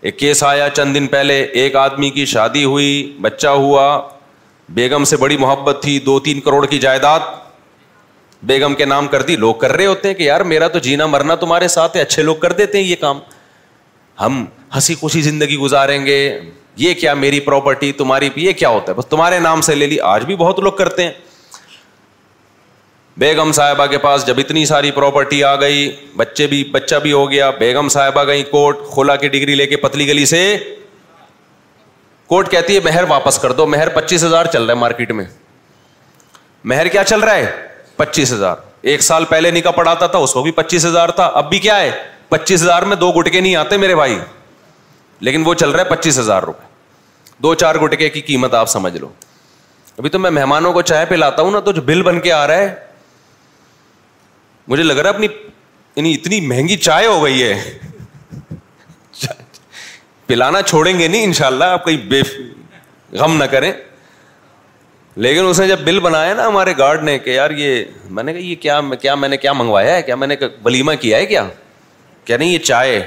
ایک کیس آیا چند دن پہلے ایک آدمی کی شادی ہوئی بچہ ہوا بیگم سے بڑی محبت تھی دو تین کروڑ کی جائیداد بیگم کے نام کر دی لوگ کر رہے ہوتے ہیں کہ یار میرا تو جینا مرنا تمہارے ساتھ ہے اچھے لوگ کر دیتے ہیں یہ کام ہم ہنسی خوشی زندگی گزاریں گے یہ کیا میری پراپرٹی تمہاری یہ کیا ہوتا ہے بس تمہارے نام سے لے لی آج بھی بہت لوگ کرتے ہیں بیگم صاحبہ کے پاس جب اتنی ساری پراپرٹی آ گئی بچے بھی بچہ بھی ہو گیا بیگم صاحبہ گئی کوٹ کھولا کی ڈگری لے کے پتلی گلی سے کوٹ کہتی ہے مہر واپس کر دو مہر پچیس ہزار چل رہا ہے مارکیٹ میں مہر کیا چل رہا ہے پچیس ہزار ایک سال پہلے نکاح پڑھاتا تھا اس کو بھی پچیس ہزار تھا اب بھی کیا ہے پچیس ہزار میں دو گٹکے نہیں آتے میرے بھائی لیکن وہ چل رہا ہے پچیس ہزار روپے دو چار گٹکے کی قیمت آپ سمجھ لو ابھی تو میں مہمانوں کو چائے پلاتا ہوں نا تو جو بل بن کے آ رہا ہے مجھے لگ رہا ہے یعنی اتنی مہنگی چائے ہو گئی ہے پلانا چھوڑیں گے نہیں ان شاء اللہ آپ کہیں بے غم نہ کریں لیکن اس نے جب بل بنایا نا ہمارے گارڈ نے کہ یار یہ میں نے کہا یہ کیا کیا میں نے کیا منگوایا ہے کیا میں نے ولیمہ کیا ہے کیا نہیں یہ چائے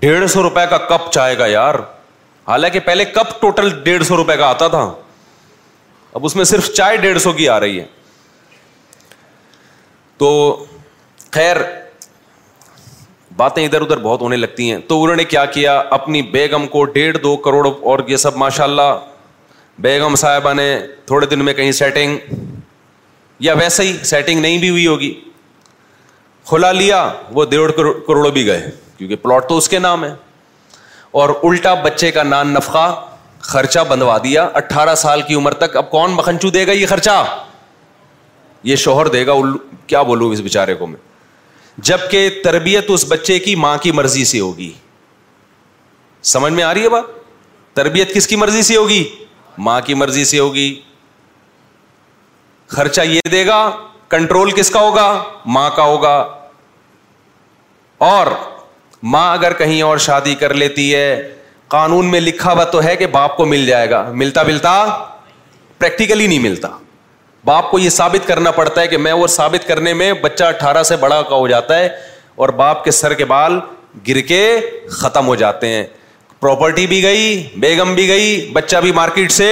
ڈیڑھ سو روپے کا کپ چائے کا یار حالانکہ پہلے کپ ٹوٹل ڈیڑھ سو روپے کا آتا تھا اب اس میں صرف چائے ڈیڑھ سو کی آ رہی ہے تو خیر باتیں ادھر ادھر بہت ہونے لگتی ہیں تو انہوں نے کیا کیا اپنی بیگم کو ڈیڑھ دو کروڑ اور یہ سب ماشاء اللہ بیگم صاحبہ نے تھوڑے دن میں کہیں سیٹنگ یا ویسے ہی سیٹنگ نہیں بھی ہوئی ہوگی کھلا لیا وہ ڈیڑھ کروڑ بھی گئے کیونکہ پلاٹ تو اس کے نام ہے اور الٹا بچے کا نان نفقہ خرچہ بندوا دیا اٹھارہ سال کی عمر تک اب کون مکھنچو دے گا یہ خرچہ یہ شوہر دے گا کیا بولوں اس بیچارے کو میں جب کہ تربیت اس بچے کی ماں کی مرضی سے ہوگی سمجھ میں آ رہی ہے بات تربیت کس کی مرضی سے ہوگی ماں کی مرضی سے ہوگی خرچہ یہ دے گا کنٹرول کس کا ہوگا ماں کا ہوگا اور ماں اگر کہیں اور شادی کر لیتی ہے قانون میں لکھا ہوا تو ہے کہ باپ کو مل جائے گا ملتا ملتا پریکٹیکلی نہیں ملتا باپ کو یہ ثابت کرنا پڑتا ہے کہ میں وہ ثابت کرنے میں بچہ اٹھارہ سے بڑا کا ہو جاتا ہے اور باپ کے سر کے بال گر کے ختم ہو جاتے ہیں پراپرٹی بھی گئی بیگم بھی گئی بچہ بھی مارکیٹ سے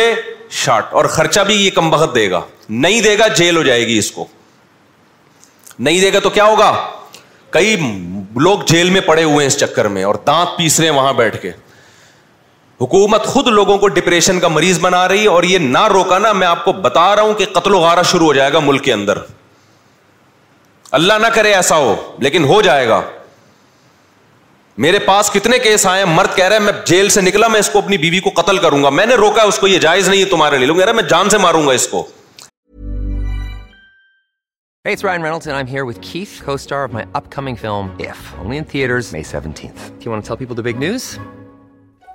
شارٹ اور خرچہ بھی یہ کم بہت دے گا نہیں دے گا جیل ہو جائے گی اس کو نہیں دے گا تو کیا ہوگا کئی لوگ جیل میں پڑے ہوئے ہیں اس چکر میں اور دانت پیس رہے ہیں وہاں بیٹھ کے حکومت خود لوگوں کو ڈپریشن کا مریض بنا رہی اور یہ نہ روکا نا میں آپ کو بتا رہا ہوں کہ قتل و غارہ شروع ہو جائے گا ملک کے اندر اللہ نہ کرے ایسا ہو لیکن ہو جائے گا میرے پاس کتنے کیس آئے مرد کہہ رہا ہے میں جیل سے نکلا میں اس کو اپنی بیوی کو قتل کروں گا میں نے روکا اس کو یہ جائز نہیں ہے تمہارے لیے لوں گا میں جان سے ماروں گا اس کو Hey, it's Ryan Reynolds, and I'm here with Keith, co-star of my upcoming film, If, only in theaters May 17th. Do you want to tell people the big news?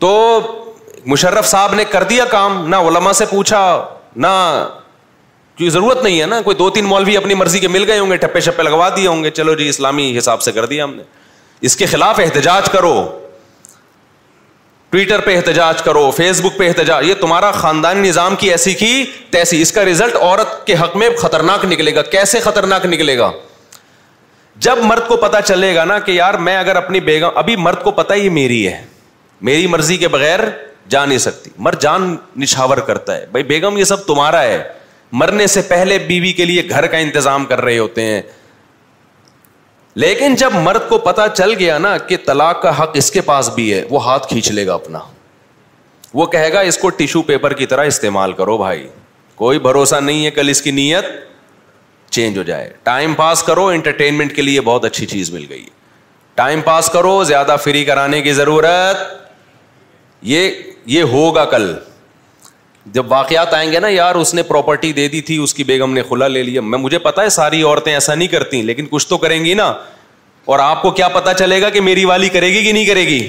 تو مشرف صاحب نے کر دیا کام نہ علما سے پوچھا نہ کی ضرورت نہیں ہے نا کوئی دو تین مولوی اپنی مرضی کے مل گئے ہوں گے ٹپے شپے لگوا دیے ہوں گے چلو جی اسلامی حساب سے کر دیا ہم نے اس کے خلاف احتجاج کرو ٹویٹر پہ احتجاج کرو فیس بک پہ احتجاج یہ تمہارا خاندانی نظام کی ایسی کی تیسی اس کا ریزلٹ عورت کے حق میں خطرناک نکلے گا کیسے خطرناک نکلے گا جب مرد کو پتا چلے گا نا کہ یار میں اگر اپنی بیگم ابھی مرد کو پتا یہ میری ہے میری مرضی کے بغیر جا نہیں سکتی مر جان نشاور کرتا ہے بھائی بیگم یہ سب تمہارا ہے مرنے سے پہلے بیوی کے لیے گھر کا انتظام کر رہے ہوتے ہیں لیکن جب مرد کو پتا چل گیا نا کہ طلاق کا حق اس کے پاس بھی ہے وہ ہاتھ کھینچ لے گا اپنا وہ کہے گا اس کو ٹیشو پیپر کی طرح استعمال کرو بھائی کوئی بھروسہ نہیں ہے کل اس کی نیت چینج ہو جائے ٹائم پاس کرو انٹرٹینمنٹ کے لیے بہت اچھی چیز مل گئی ٹائم پاس کرو زیادہ فری کرانے کی ضرورت یہ یہ ہوگا کل جب واقعات آئیں گے نا یار اس نے پراپرٹی دے دی تھی اس کی بیگم نے کھلا لے لیا میں مجھے پتا ہے ساری عورتیں ایسا نہیں کرتی لیکن کچھ تو کریں گی نا اور آپ کو کیا پتا چلے گا کہ میری والی کرے گی کہ نہیں کرے گی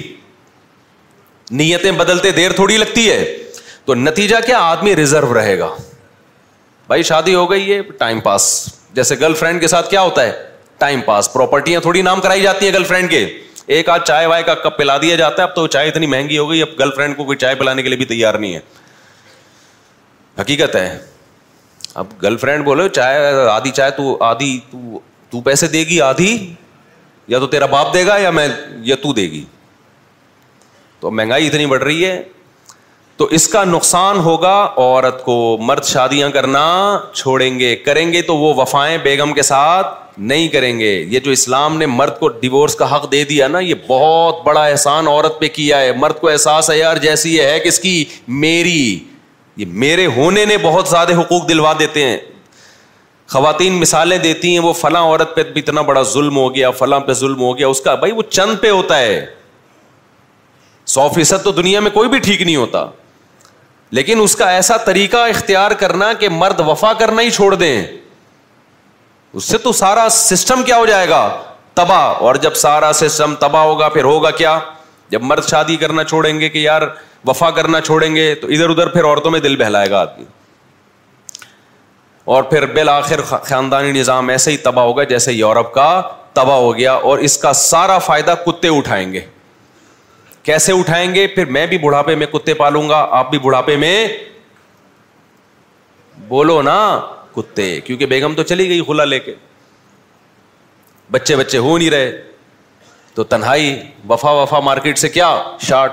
نیتیں بدلتے دیر تھوڑی لگتی ہے تو نتیجہ کیا آدمی ریزرو رہے گا بھائی شادی ہو گئی ہے ٹائم پاس جیسے گرل فرینڈ کے ساتھ کیا ہوتا ہے ٹائم پاس پراپرٹیاں تھوڑی نام کرائی جاتی ہے گرل فرینڈ کے ایک آدھ چائے وائے کا کپ پلا دیا جاتا ہے اب تو چائے اتنی مہنگی ہو گئی اب گرل فرینڈ کو کوئی چائے پلانے کے لیے بھی تیار نہیں ہے حقیقت ہے اب گرل فرینڈ بولو چائے آدھی چائے تو آدھی تو پیسے دے گی آدھی یا تو تیرا باپ دے گا یا میں یا تو دے گی تو مہنگائی اتنی بڑھ رہی ہے تو اس کا نقصان ہوگا عورت کو مرد شادیاں کرنا چھوڑیں گے کریں گے تو وہ وفائیں بیگم کے ساتھ نہیں کریں گے یہ جو اسلام نے مرد کو ڈیورس کا حق دے دیا نا یہ بہت بڑا احسان عورت پہ کیا ہے مرد کو احساس ہے یار جیسی یہ ہے کہ اس کی میری یہ میرے ہونے نے بہت زیادہ حقوق دلوا دیتے ہیں خواتین مثالیں دیتی ہیں وہ فلاں عورت پہ بھی اتنا بڑا ظلم ہو گیا فلاں پہ ظلم ہو گیا اس کا بھائی وہ چند پہ ہوتا ہے سو فیصد تو دنیا میں کوئی بھی ٹھیک نہیں ہوتا لیکن اس کا ایسا طریقہ اختیار کرنا کہ مرد وفا کرنا ہی چھوڑ دیں اس سے تو سارا سسٹم کیا ہو جائے گا تباہ اور جب سارا سسٹم تباہ ہوگا پھر ہوگا کیا جب مرد شادی کرنا چھوڑیں گے کہ یار وفا کرنا چھوڑیں گے تو ادھر ادھر پھر عورتوں میں دل بہلائے گا آدمی اور پھر بالآخر خاندانی نظام ایسے ہی تباہ ہوگا جیسے یورپ کا تباہ ہو گیا اور اس کا سارا فائدہ کتے اٹھائیں گے کیسے اٹھائیں گے پھر میں بھی بڑھاپے میں کتے پالوں گا آپ بھی بڑھاپے میں بولو نا کتے کیونکہ بیگم تو چلی گئی کھلا لے کے بچے بچے ہو نہیں رہے تو تنہائی وفا وفا مارکیٹ سے کیا شارٹ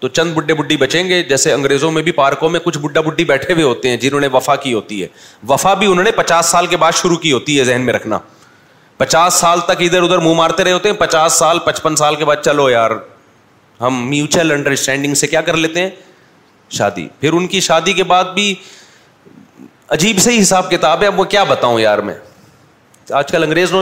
تو چند بڈھے بڈی بچیں گے جیسے انگریزوں میں بھی پارکوں میں کچھ بڈھا بڈی بیٹھے ہوئے ہوتے ہیں جنہوں نے وفا کی ہوتی ہے وفا بھی انہوں نے پچاس سال کے بعد شروع کی ہوتی ہے ذہن میں رکھنا پچاس سال تک ادھر ادھر منہ مارتے رہے ہوتے ہیں پچاس سال پچپن سال کے بعد چلو یار ہم میوچل انڈرسٹینڈنگ سے کیا کر لیتے ہیں شادی پھر ان کی شادی کے بعد بھی عجیب سے ہی حساب کتاب ہے اب وہ کیا بتاؤں یار میں آج کل انگریز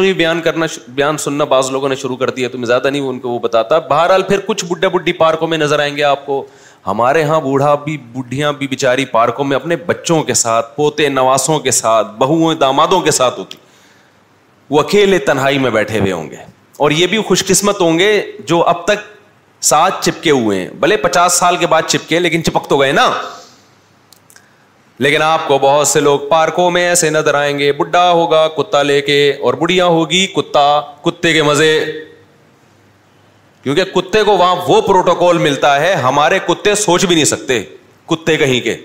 لوگوں نے شروع کر دیا تو میں زیادہ نہیں ان کو وہ بتاتا بہرحال پھر کچھ بڈھے بڈھی پارکوں میں نظر آئیں گے آپ کو ہمارے یہاں بوڑھا بھی بڈھیاں بھی بیچاری پارکوں میں اپنے بچوں کے ساتھ پوتے نواسوں کے ساتھ بہو دامادوں کے ساتھ ہوتی وہ اکیلے تنہائی میں بیٹھے ہوئے ہوں گے اور یہ بھی خوش قسمت ہوں گے جو اب تک ساتھ چپکے ہوئے ہیں بھلے پچاس سال کے بعد چپکے لیکن چپک تو گئے نا لیکن آپ کو بہت سے لوگ پارکوں میں ایسے نظر آئیں گے بڈھا ہوگا کتا لے کے اور بڑھیا ہوگی کتا کتے کے مزے کیونکہ کتے کو وہاں وہ پروٹوکول ملتا ہے ہمارے کتے سوچ بھی نہیں سکتے کتے کہیں کے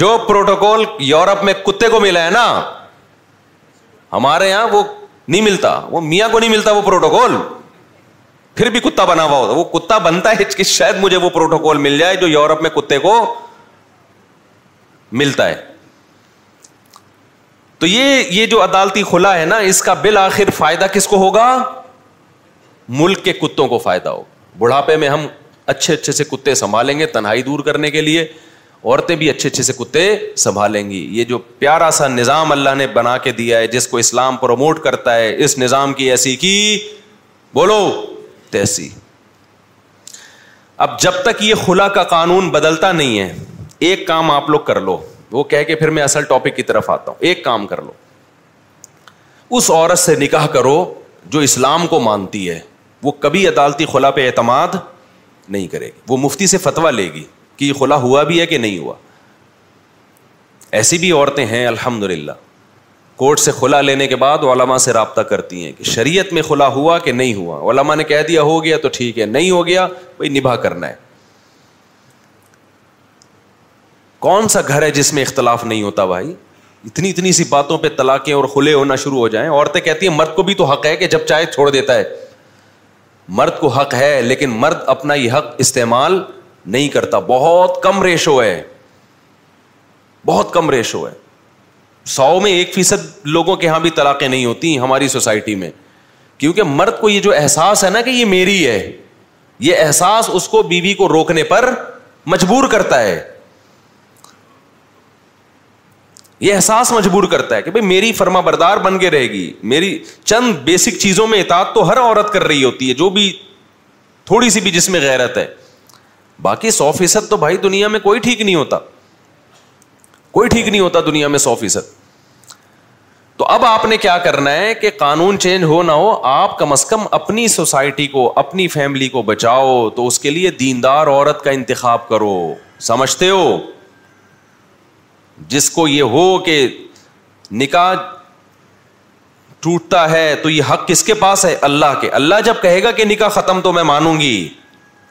جو پروٹوکول یورپ میں کتے کو ملا ہے نا ہمارے یہاں وہ نہیں ملتا وہ میاں کو نہیں ملتا وہ پروٹوکول پھر بھی کتا بنا ہوا ہوتا وہ کتا بنتا ہے کہ شاید مجھے وہ پروٹوکول مل جائے جو یورپ میں کتے کو ملتا ہے تو یہ یہ جو عدالتی کھلا ہے نا اس کا بل آخر فائدہ کس کو ہوگا ملک کے کتوں کو فائدہ ہوگا بڑھاپے میں ہم اچھے اچھے سے کتے سنبھالیں گے تنہائی دور کرنے کے لیے عورتیں بھی اچھے اچھے سے کتے سنبھالیں گی یہ جو پیارا سا نظام اللہ نے بنا کے دیا ہے جس کو اسلام پروموٹ کرتا ہے اس نظام کی ایسی کی بولو تیسی اب جب تک یہ خلا کا قانون بدلتا نہیں ہے ایک کام آپ لوگ کر لو وہ کہہ کے پھر میں اصل ٹاپک کی طرف آتا ہوں ایک کام کر لو اس عورت سے نکاح کرو جو اسلام کو مانتی ہے وہ کبھی عدالتی خلا پہ اعتماد نہیں کرے گی وہ مفتی سے فتوا لے گی کہ یہ خلا ہوا بھی ہے کہ نہیں ہوا ایسی بھی عورتیں ہیں الحمد للہ کورٹ سے خلا لینے کے بعد علما سے رابطہ کرتی ہیں کہ شریعت میں خلا ہوا کہ نہیں ہوا علما نے کہہ دیا ہو گیا تو ٹھیک ہے نہیں ہو گیا بھائی نبھا کرنا ہے کون سا گھر ہے جس میں اختلاف نہیں ہوتا بھائی اتنی اتنی سی باتوں پہ طلاقیں اور کھلے ہونا شروع ہو جائیں عورتیں کہتی ہیں مرد کو بھی تو حق ہے کہ جب چاہے چھوڑ دیتا ہے مرد کو حق ہے لیکن مرد اپنا یہ حق استعمال نہیں کرتا بہت کم ریشو ہے بہت کم ریشو ہے سو میں ایک فیصد لوگوں کے یہاں بھی طلاقیں نہیں ہوتی ہماری سوسائٹی میں کیونکہ مرد کو یہ جو احساس ہے نا کہ یہ میری ہے یہ احساس اس کو بیوی بی کو روکنے پر مجبور کرتا ہے یہ احساس مجبور کرتا ہے کہ بھائی میری فرما بردار بن کے رہے گی میری چند بیسک چیزوں میں اطاعت تو ہر عورت کر رہی ہوتی ہے جو بھی تھوڑی سی بھی جس میں غیرت ہے باقی سو فیصد تو بھائی دنیا میں کوئی ٹھیک نہیں ہوتا کوئی ٹھیک نہیں ہوتا دنیا میں سو فیصد تو اب آپ نے کیا کرنا ہے کہ قانون چینج ہو نہ ہو آپ کم از کم اپنی سوسائٹی کو اپنی فیملی کو بچاؤ تو اس کے لیے دیندار عورت کا انتخاب کرو سمجھتے ہو جس کو یہ ہو کہ نکاح ٹوٹتا ہے تو یہ حق کس کے پاس ہے اللہ کے اللہ جب کہے گا کہ نکاح ختم تو میں مانوں گی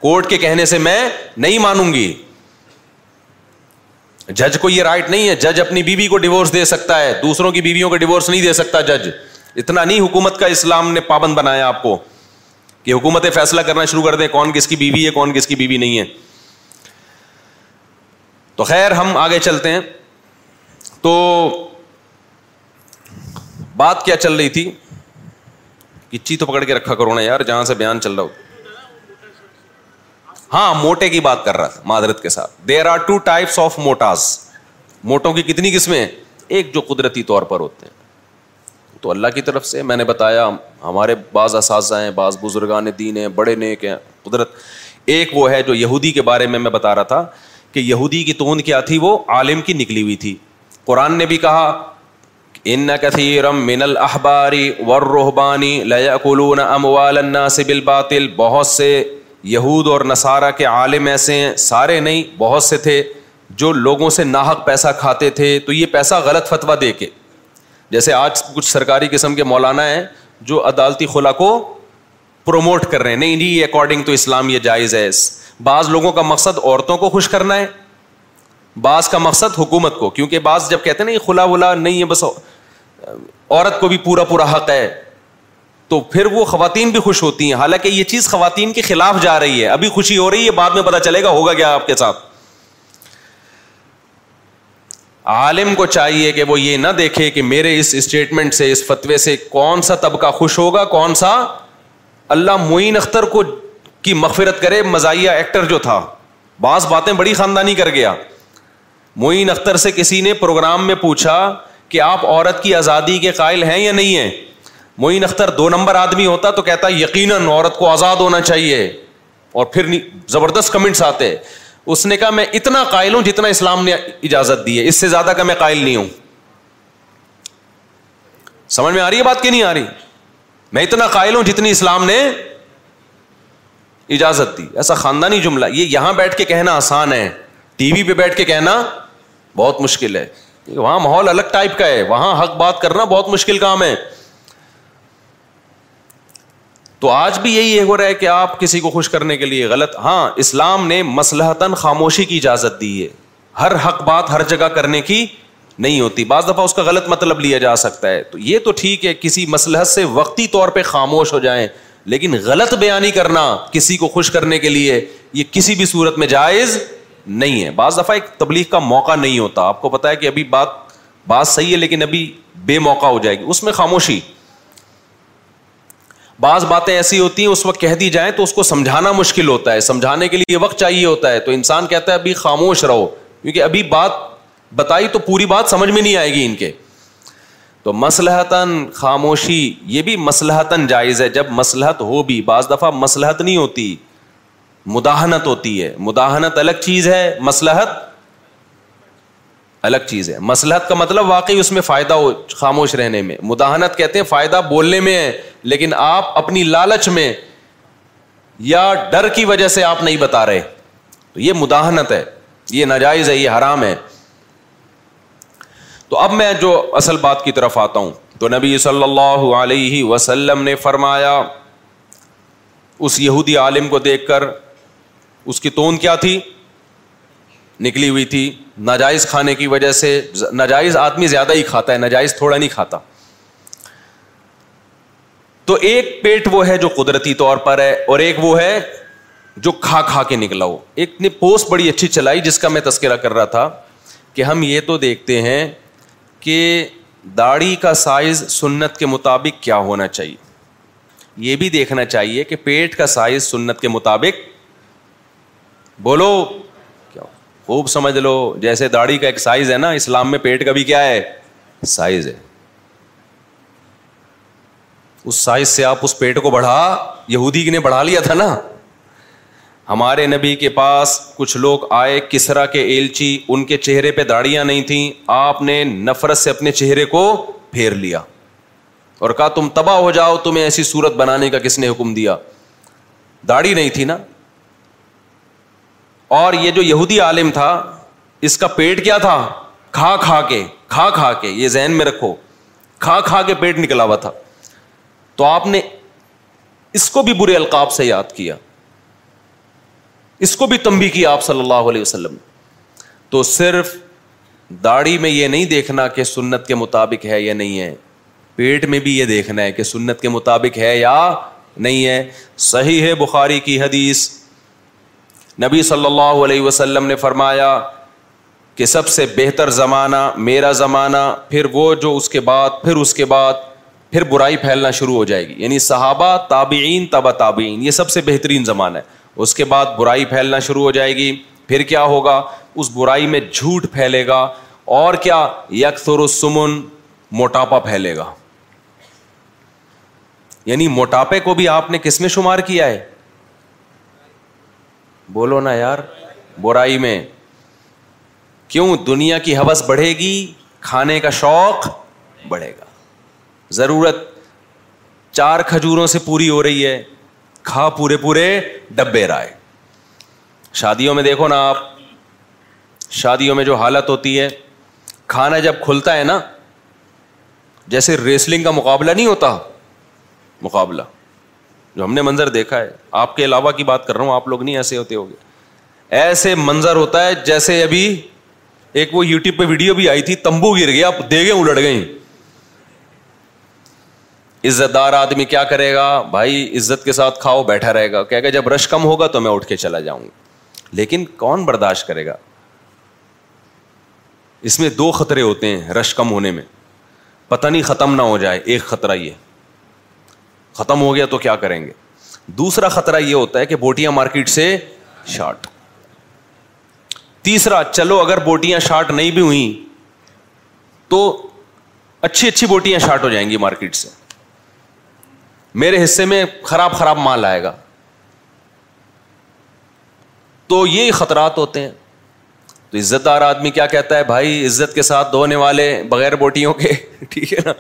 کورٹ کے کہنے سے میں نہیں مانوں گی جج کو یہ رائٹ نہیں ہے جج اپنی بیوی کو ڈیوس دے سکتا ہے دوسروں کی بیویوں کو ڈیوس نہیں دے سکتا جج اتنا نہیں حکومت کا اسلام نے پابند بنایا آپ کو کہ حکومت فیصلہ کرنا شروع کر دیں کون کس کی بیوی ہے کون کس کی بیوی نہیں ہے تو خیر ہم آگے چلتے ہیں تو بات کیا چل رہی تھی کچی تو پکڑ کے رکھا کرو نا یار جہاں سے بیان چل رہا ہو ہاں موٹے کی بات کر رہا تھا معذرت کے ساتھ there are two types of موٹاز موٹوں کی کتنی قسمیں ایک جو قدرتی طور پر ہوتے ہیں تو اللہ کی طرف سے میں نے بتایا ہمارے بعض اساتذہ ہیں بعض بزرگان دین ہیں بڑے نیک ہیں قدرت ایک وہ ہے جو یہودی کے بارے میں میں بتا رہا تھا کہ یہودی کی تون کیا تھی وہ عالم کی نکلی ہوئی تھی قرآن نے بھی کہا ان کثیرم من الحباری ور روحبانی بالباطل بہت سے یہود اور نصارہ کے عالم ایسے ہیں سارے نہیں بہت سے تھے جو لوگوں سے ناحق پیسہ کھاتے تھے تو یہ پیسہ غلط فتویٰ دے کے جیسے آج کچھ سرکاری قسم کے مولانا ہیں جو عدالتی خلا کو پروموٹ کر رہے ہیں نہیں جی یہ اکارڈنگ تو اسلام یہ جائز ہے بعض لوگوں کا مقصد عورتوں کو خوش کرنا ہے بعض کا مقصد حکومت کو کیونکہ بعض جب کہتے ہیں نا یہ خلا ولا نہیں ہے بس عورت کو بھی پورا پورا حق ہے تو پھر وہ خواتین بھی خوش ہوتی ہیں حالانکہ یہ چیز خواتین کے خلاف جا رہی ہے ابھی خوشی ہو رہی ہے بعد میں پتا چلے گا ہوگا کیا آپ کے ساتھ عالم کو چاہیے کہ کہ وہ یہ نہ دیکھے میرے اس اس اسٹیٹمنٹ سے سے فتوے کون سا طبقہ خوش ہوگا کون سا اللہ معین اختر کو کی مغفرت کرے مزاحیہ ایکٹر جو تھا بعض باتیں بڑی خاندانی کر گیا معین اختر سے کسی نے پروگرام میں پوچھا کہ آپ عورت کی آزادی کے قائل ہیں یا نہیں ہیں معین اختر دو نمبر آدمی ہوتا تو کہتا یقیناً عورت کو آزاد ہونا چاہیے اور پھر زبردست کمنٹس آتے اس نے کہا میں اتنا قائل ہوں جتنا اسلام نے اجازت دی ہے اس سے زیادہ کا میں قائل نہیں ہوں سمجھ میں آ رہی ہے بات کی نہیں آ رہی میں اتنا قائل ہوں جتنی اسلام نے اجازت دی ایسا خاندانی جملہ یہ یہاں بیٹھ کے کہنا آسان ہے ٹی وی پہ بیٹھ کے کہنا بہت مشکل ہے وہاں ماحول الگ ٹائپ کا ہے وہاں حق بات کرنا بہت مشکل کام ہے تو آج بھی یہی ہو رہا ہے کہ آپ کسی کو خوش کرنے کے لیے غلط ہاں اسلام نے مسلحتاً خاموشی کی اجازت دی ہے ہر حق بات ہر جگہ کرنے کی نہیں ہوتی بعض دفعہ اس کا غلط مطلب لیا جا سکتا ہے تو یہ تو ٹھیک ہے کسی مسلحت سے وقتی طور پہ خاموش ہو جائیں لیکن غلط بیانی کرنا کسی کو خوش کرنے کے لیے یہ کسی بھی صورت میں جائز نہیں ہے بعض دفعہ ایک تبلیغ کا موقع نہیں ہوتا آپ کو پتا ہے کہ ابھی بات بات صحیح ہے لیکن ابھی بے موقع ہو جائے گی اس میں خاموشی بعض باتیں ایسی ہوتی ہیں اس وقت کہہ دی جائیں تو اس کو سمجھانا مشکل ہوتا ہے سمجھانے کے لیے وقت چاہیے ہوتا ہے تو انسان کہتا ہے ابھی خاموش رہو کیونکہ ابھی بات بتائی تو پوری بات سمجھ میں نہیں آئے گی ان کے تو مسلحتاً خاموشی یہ بھی مسلحتاً جائز ہے جب مسلحت ہو بھی بعض دفعہ مسلحت نہیں ہوتی مداحنت ہوتی ہے مداحنت الگ چیز ہے مسلحت الگ چیز ہے مسلحت کا مطلب واقعی اس میں فائدہ ہو خاموش رہنے میں مداحنت کہتے ہیں فائدہ بولنے میں ہے لیکن آپ اپنی لالچ میں یا ڈر کی وجہ سے آپ نہیں بتا رہے تو یہ مداحنت ہے یہ ناجائز ہے یہ حرام ہے تو اب میں جو اصل بات کی طرف آتا ہوں تو نبی صلی اللہ علیہ وسلم نے فرمایا اس یہودی عالم کو دیکھ کر اس کی تون کیا تھی نکلی ہوئی تھی ناجائز کھانے کی وجہ سے ناجائز آدمی زیادہ ہی کھاتا ہے ناجائز تھوڑا نہیں کھاتا تو ایک پیٹ وہ ہے جو قدرتی طور پر ہے اور ایک وہ ہے جو کھا کھا کے نکلا ہو ایک نے پوسٹ بڑی اچھی چلائی جس کا میں تذکرہ کر رہا تھا کہ ہم یہ تو دیکھتے ہیں کہ داڑھی کا سائز سنت کے مطابق کیا ہونا چاہیے یہ بھی دیکھنا چاہیے کہ پیٹ کا سائز سنت کے مطابق بولو خوب سمجھ لو جیسے داڑھی کا ایک سائز ہے نا اسلام میں پیٹ کا بھی کیا ہے سائز ہے اس اس سائز سے آپ پیٹ کو بڑھا یہودی نے بڑھا لیا تھا نا ہمارے نبی کے پاس کچھ لوگ آئے کسرا کے ایلچی ان کے چہرے پہ داڑیاں نہیں تھیں آپ نے نفرت سے اپنے چہرے کو پھیر لیا اور کہا تم تباہ ہو جاؤ تمہیں ایسی صورت بنانے کا کس نے حکم دیا داڑھی نہیں تھی نا اور یہ جو یہودی عالم تھا اس کا پیٹ کیا تھا کھا کھا کے کھا کھا کے یہ ذہن میں رکھو کھا کھا کے پیٹ نکلا ہوا تھا تو آپ نے اس کو بھی برے القاب سے یاد کیا اس کو بھی تمبی کیا آپ صلی اللہ علیہ وسلم تو صرف داڑھی میں یہ نہیں دیکھنا کہ سنت کے مطابق ہے یا نہیں ہے پیٹ میں بھی یہ دیکھنا ہے کہ سنت کے مطابق ہے یا نہیں ہے صحیح ہے بخاری کی حدیث نبی صلی اللہ علیہ وسلم نے فرمایا کہ سب سے بہتر زمانہ میرا زمانہ پھر وہ جو اس کے بعد پھر اس کے بعد پھر برائی پھیلنا شروع ہو جائے گی یعنی صحابہ تابعین تبا تابعین یہ سب سے بہترین زمانہ ہے اس کے بعد برائی پھیلنا شروع ہو جائے گی پھر کیا ہوگا اس برائی میں جھوٹ پھیلے گا اور کیا یکس سمن موٹاپا پھیلے گا یعنی موٹاپے کو بھی آپ نے کس میں شمار کیا ہے بولو نا یار برائی میں کیوں دنیا کی حوث بڑھے گی کھانے کا شوق بڑھے گا ضرورت چار کھجوروں سے پوری ہو رہی ہے کھا پورے پورے ڈبے رائے شادیوں میں دیکھو نا آپ شادیوں میں جو حالت ہوتی ہے کھانا جب کھلتا ہے نا جیسے ریسلنگ کا مقابلہ نہیں ہوتا مقابلہ جو ہم نے منظر دیکھا ہے آپ کے علاوہ کی بات کر رہا ہوں آپ لوگ نہیں ایسے ہوتے ہو گئے ایسے منظر ہوتا ہے جیسے ابھی ایک وہ یو ٹیوب پہ ویڈیو بھی آئی تھی تمبو گر گیا الٹ عزت دار آدمی کیا کرے گا بھائی عزت کے ساتھ کھاؤ بیٹھا رہے گا کہ جب رش کم ہوگا تو میں اٹھ کے چلا جاؤں گا لیکن کون برداشت کرے گا اس میں دو خطرے ہوتے ہیں رش کم ہونے میں پتہ نہیں ختم نہ ہو جائے ایک خطرہ یہ ختم ہو گیا تو کیا کریں گے دوسرا خطرہ یہ ہوتا ہے کہ بوٹیاں مارکیٹ سے شارٹ تیسرا چلو اگر بوٹیاں شارٹ نہیں بھی ہوئیں تو اچھی اچھی بوٹیاں شارٹ ہو جائیں گی مارکیٹ سے میرے حصے میں خراب خراب مال آئے گا تو یہ خطرات ہوتے ہیں تو عزت دار آدمی کیا کہتا ہے بھائی عزت کے ساتھ دھونے والے بغیر بوٹیوں کے ٹھیک ہے نا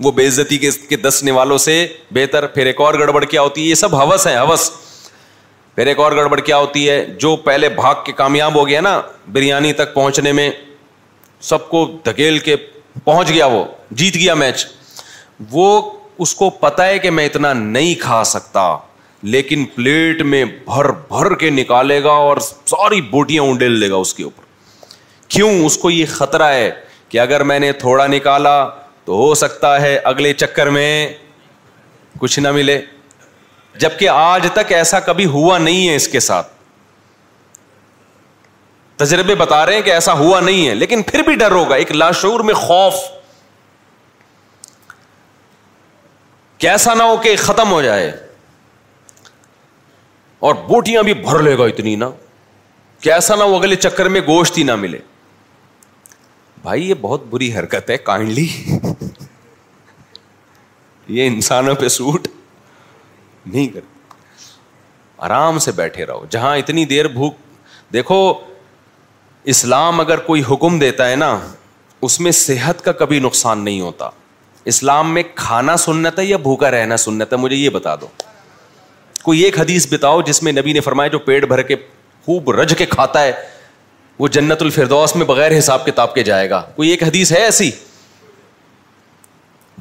وہ بے عزتی کے والوں سے بہتر پھر ایک اور گڑبڑ کیا ہوتی ہے یہ سب ہوس ہے ہوس پھر ایک اور گڑبڑ کیا ہوتی ہے جو پہلے بھاگ کے کامیاب ہو گیا نا بریانی تک پہنچنے میں سب کو دھکیل کے پہنچ گیا وہ جیت گیا میچ وہ اس کو پتا ہے کہ میں اتنا نہیں کھا سکتا لیکن پلیٹ میں بھر بھر کے نکالے گا اور ساری بوٹیاں اونڈیل دے گا اس کے اوپر کیوں اس کو یہ خطرہ ہے کہ اگر میں نے تھوڑا نکالا تو ہو سکتا ہے اگلے چکر میں کچھ نہ ملے جبکہ آج تک ایسا کبھی ہوا نہیں ہے اس کے ساتھ تجربے بتا رہے ہیں کہ ایسا ہوا نہیں ہے لیکن پھر بھی ڈر ہوگا ایک لاشور میں خوف کیسا نہ ہو کہ ختم ہو جائے اور بوٹیاں بھی بھر لے گا اتنی نا کیسا نہ ہو اگلے چکر میں گوشت ہی نہ ملے بھائی یہ بہت بری حرکت ہے کائنڈلی یہ انسانوں پہ سوٹ نہیں کر آرام سے بیٹھے رہو جہاں اتنی دیر بھوک دیکھو اسلام اگر کوئی حکم دیتا ہے نا اس میں صحت کا کبھی نقصان نہیں ہوتا اسلام میں کھانا سننا تھا یا بھوکا رہنا سننا تھا مجھے یہ بتا دو کوئی ایک حدیث بتاؤ جس میں نبی نے فرمایا جو پیٹ بھر کے خوب رج کے کھاتا ہے وہ جنت الفردوس میں بغیر حساب کتاب کے جائے گا کوئی ایک حدیث ہے ایسی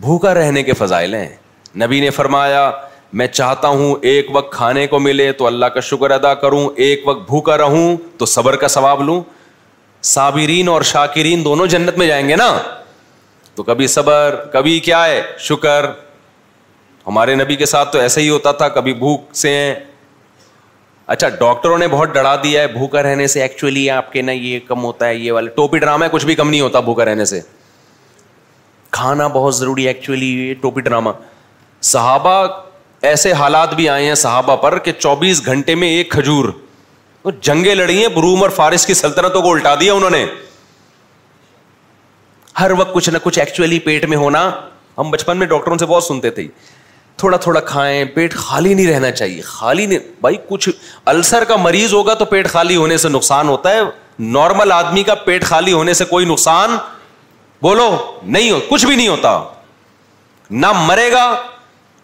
بھوکا رہنے کے فضائل ہیں نبی نے فرمایا میں چاہتا ہوں ایک وقت کھانے کو ملے تو اللہ کا شکر ادا کروں ایک وقت بھوکا رہوں تو صبر کا ثواب لوں صابرین اور شاکرین دونوں جنت میں جائیں گے نا تو کبھی صبر کبھی کیا ہے شکر ہمارے نبی کے ساتھ تو ایسے ہی ہوتا تھا کبھی بھوک سے ہیں اچھا ڈاکٹروں نے بہت ڈرا دیا ہے بھوکا رہنے سے ایکچولی آپ کے نا یہ کم ہوتا ہے یہ والا ٹوپی ڈرامہ ہے کچھ بھی کم نہیں ہوتا بھوکا رہنے سے کھانا بہت ضروری ہے ٹوپی ڈراما صحابہ ایسے حالات بھی آئے ہیں صحابہ پر کہ چوبیس گھنٹے میں ایک کھجور جنگیں لڑی ہیں بروم اور فارس کی سلطنتوں کو الٹا دیا انہوں نے ہر وقت کچھ نہ کچھ ایکچولی پیٹ میں ہونا ہم بچپن میں ڈاکٹروں سے بہت سنتے تھے تھوڑا تھوڑا کھائیں پیٹ خالی نہیں رہنا چاہیے خالی نہیں بھائی کچھ السر کا مریض ہوگا تو پیٹ خالی ہونے سے نقصان ہوتا ہے نارمل آدمی کا پیٹ خالی ہونے سے کوئی نقصان بولو نہیں ہو کچھ بھی نہیں ہوتا نہ مرے گا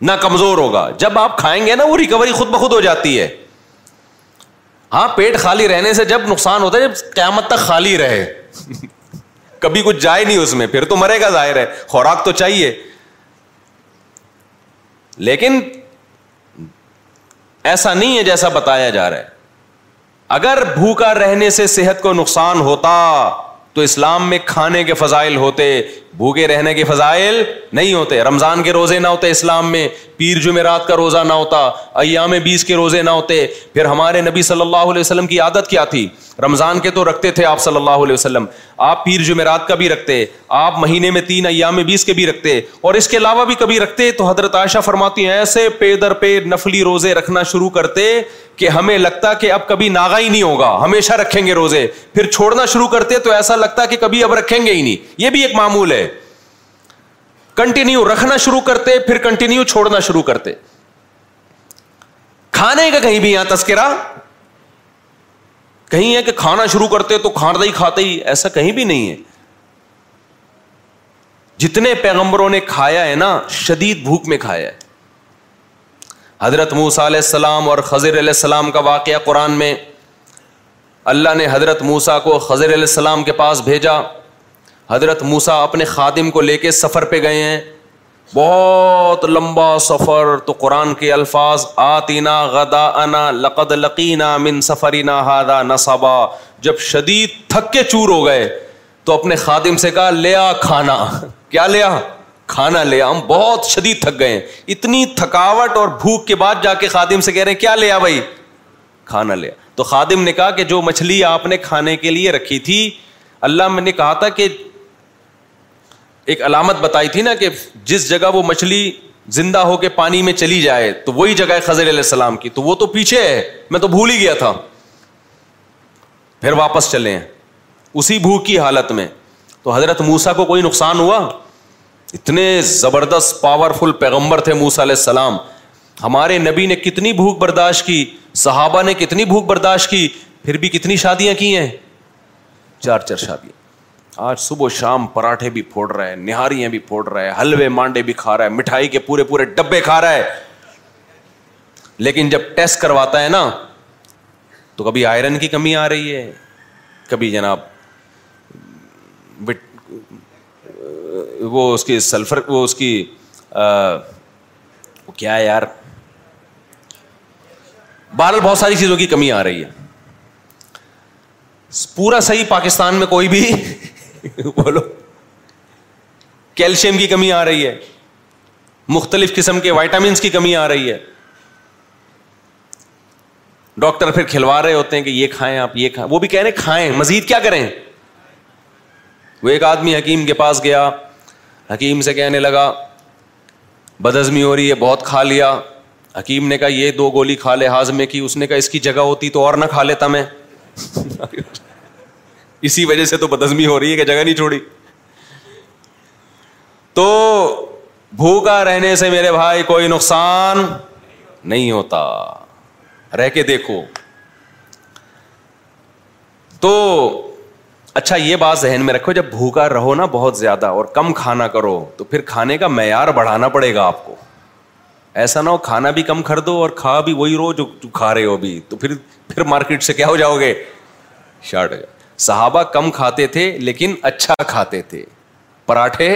نہ کمزور ہوگا جب آپ کھائیں گے نا وہ ریکوری خود بخود ہو جاتی ہے ہاں پیٹ خالی رہنے سے جب نقصان ہوتا ہے جب قیامت تک خالی رہے کبھی کچھ جائے نہیں اس میں پھر تو مرے گا ظاہر ہے خوراک تو چاہیے لیکن ایسا نہیں ہے جیسا بتایا جا رہا ہے اگر بھوکا رہنے سے صحت کو نقصان ہوتا تو اسلام میں کھانے کے فضائل ہوتے بھوکے رہنے کے فضائل نہیں ہوتے رمضان کے روزے نہ ہوتے اسلام میں پیر جمعرات کا روزہ نہ ہوتا ایام بیس کے روزے نہ ہوتے پھر ہمارے نبی صلی اللہ علیہ وسلم کی عادت کیا تھی رمضان کے تو رکھتے تھے آپ صلی اللہ علیہ وسلم آپ پیر جمعرات کا بھی رکھتے آپ مہینے میں تین ایام بیس کے بھی رکھتے اور اس کے علاوہ بھی کبھی رکھتے تو حضرت عائشہ فرماتی ہیں ایسے پے در پے نفلی روزے رکھنا شروع کرتے کہ ہمیں لگتا کہ اب کبھی ناگا ہی نہیں ہوگا ہمیشہ رکھیں گے روزے پھر چھوڑنا شروع کرتے تو ایسا لگتا کہ کبھی اب رکھیں گے ہی نہیں یہ بھی ایک معمول ہے کنٹینیو رکھنا شروع کرتے پھر کنٹینیو چھوڑنا شروع کرتے کھانے کا کہیں بھی یہاں تذکرہ کہیں ہے کہ کھانا شروع کرتے تو کھانا ہی ہی کھاتے ایسا کہیں بھی نہیں ہے جتنے پیغمبروں نے کھایا ہے نا شدید بھوک میں کھایا ہے حضرت موسا علیہ السلام اور خزر علیہ السلام کا واقعہ قرآن میں اللہ نے حضرت موسا کو خزر علیہ السلام کے پاس بھیجا حضرت موسا اپنے خادم کو لے کے سفر پہ گئے ہیں بہت لمبا سفر تو قرآن کے الفاظ آتینا غدا انا لقد من سفرینا ہادا نصبا جب شدید تھک کے چور ہو گئے تو اپنے خادم سے کہا لیا کھانا کیا لیا کھانا لیا ہم بہت شدید تھک گئے اتنی تھکاوٹ اور بھوک کے بعد جا کے خادم سے کہہ رہے ہیں کیا لیا بھائی کھانا لیا تو خادم نے کہا کہ جو مچھلی آپ نے کھانے کے لیے رکھی تھی اللہ میں نے کہا تھا کہ ایک علامت بتائی تھی نا کہ جس جگہ وہ مچھلی زندہ ہو کے پانی میں چلی جائے تو وہی جگہ ہے خزر علیہ السلام کی تو وہ تو پیچھے ہے میں تو بھول ہی گیا تھا پھر واپس چلے ہیں اسی بھوک کی حالت میں تو حضرت موسا کو کوئی نقصان ہوا اتنے زبردست پاورفل پیغمبر تھے موسا علیہ السلام ہمارے نبی نے کتنی بھوک برداشت کی صحابہ نے کتنی بھوک برداشت کی پھر بھی کتنی شادیاں کی ہیں چار چار شادیاں آج صبح و شام پراٹھے بھی پھوڑ رہا ہے نہاریاں بھی پھوڑ رہا ہے حلوے مانڈے بھی کھا رہا ہے مٹھائی کے پورے پورے ڈبے کھا رہا ہے لیکن جب ٹیسٹ کرواتا ہے نا تو کبھی آئرن کی کمی آ رہی ہے کبھی جناب وہ اس کی سلفر وہ اس کی وہ کیا ہے یار بہرحال بہت ساری چیزوں کی کمی آ رہی ہے پورا صحیح پاکستان میں کوئی بھی بولو کیلشیم کی کمی آ رہی ہے مختلف قسم کے وائٹامنس کی کمی آ رہی ہے ڈاکٹر پھر کھلوا رہے ہوتے ہیں کہ یہ کھائیں آپ یہ کھائیں وہ بھی کہہ رہے کھائیں مزید کیا کریں وہ ایک آدمی حکیم کے پاس گیا حکیم سے کہنے لگا بدزمی ہو رہی ہے بہت کھا لیا حکیم نے کہا یہ دو گولی کھا لے ہاضمے کی اس نے کہا اس کی جگہ ہوتی تو اور نہ کھا لیتا میں اسی وجہ سے تو بدزمی ہو رہی ہے کہ جگہ نہیں چھوڑی تو بھوکا رہنے سے میرے بھائی کوئی نقصان نہیں ہوتا رہ کے دیکھو تو اچھا یہ بات ذہن میں رکھو جب بھوکا رہو نا بہت زیادہ اور کم کھانا کرو تو پھر کھانے کا معیار بڑھانا پڑے گا آپ کو ایسا نہ ہو کھانا بھی کم کر دو اور کھا بھی وہی رہو جو کھا رہے ہو بھی تو پھر پھر مارکیٹ سے کیا ہو جاؤ گے شارٹ جاؤ صحابہ کم کھاتے تھے لیکن اچھا کھاتے تھے پراٹھے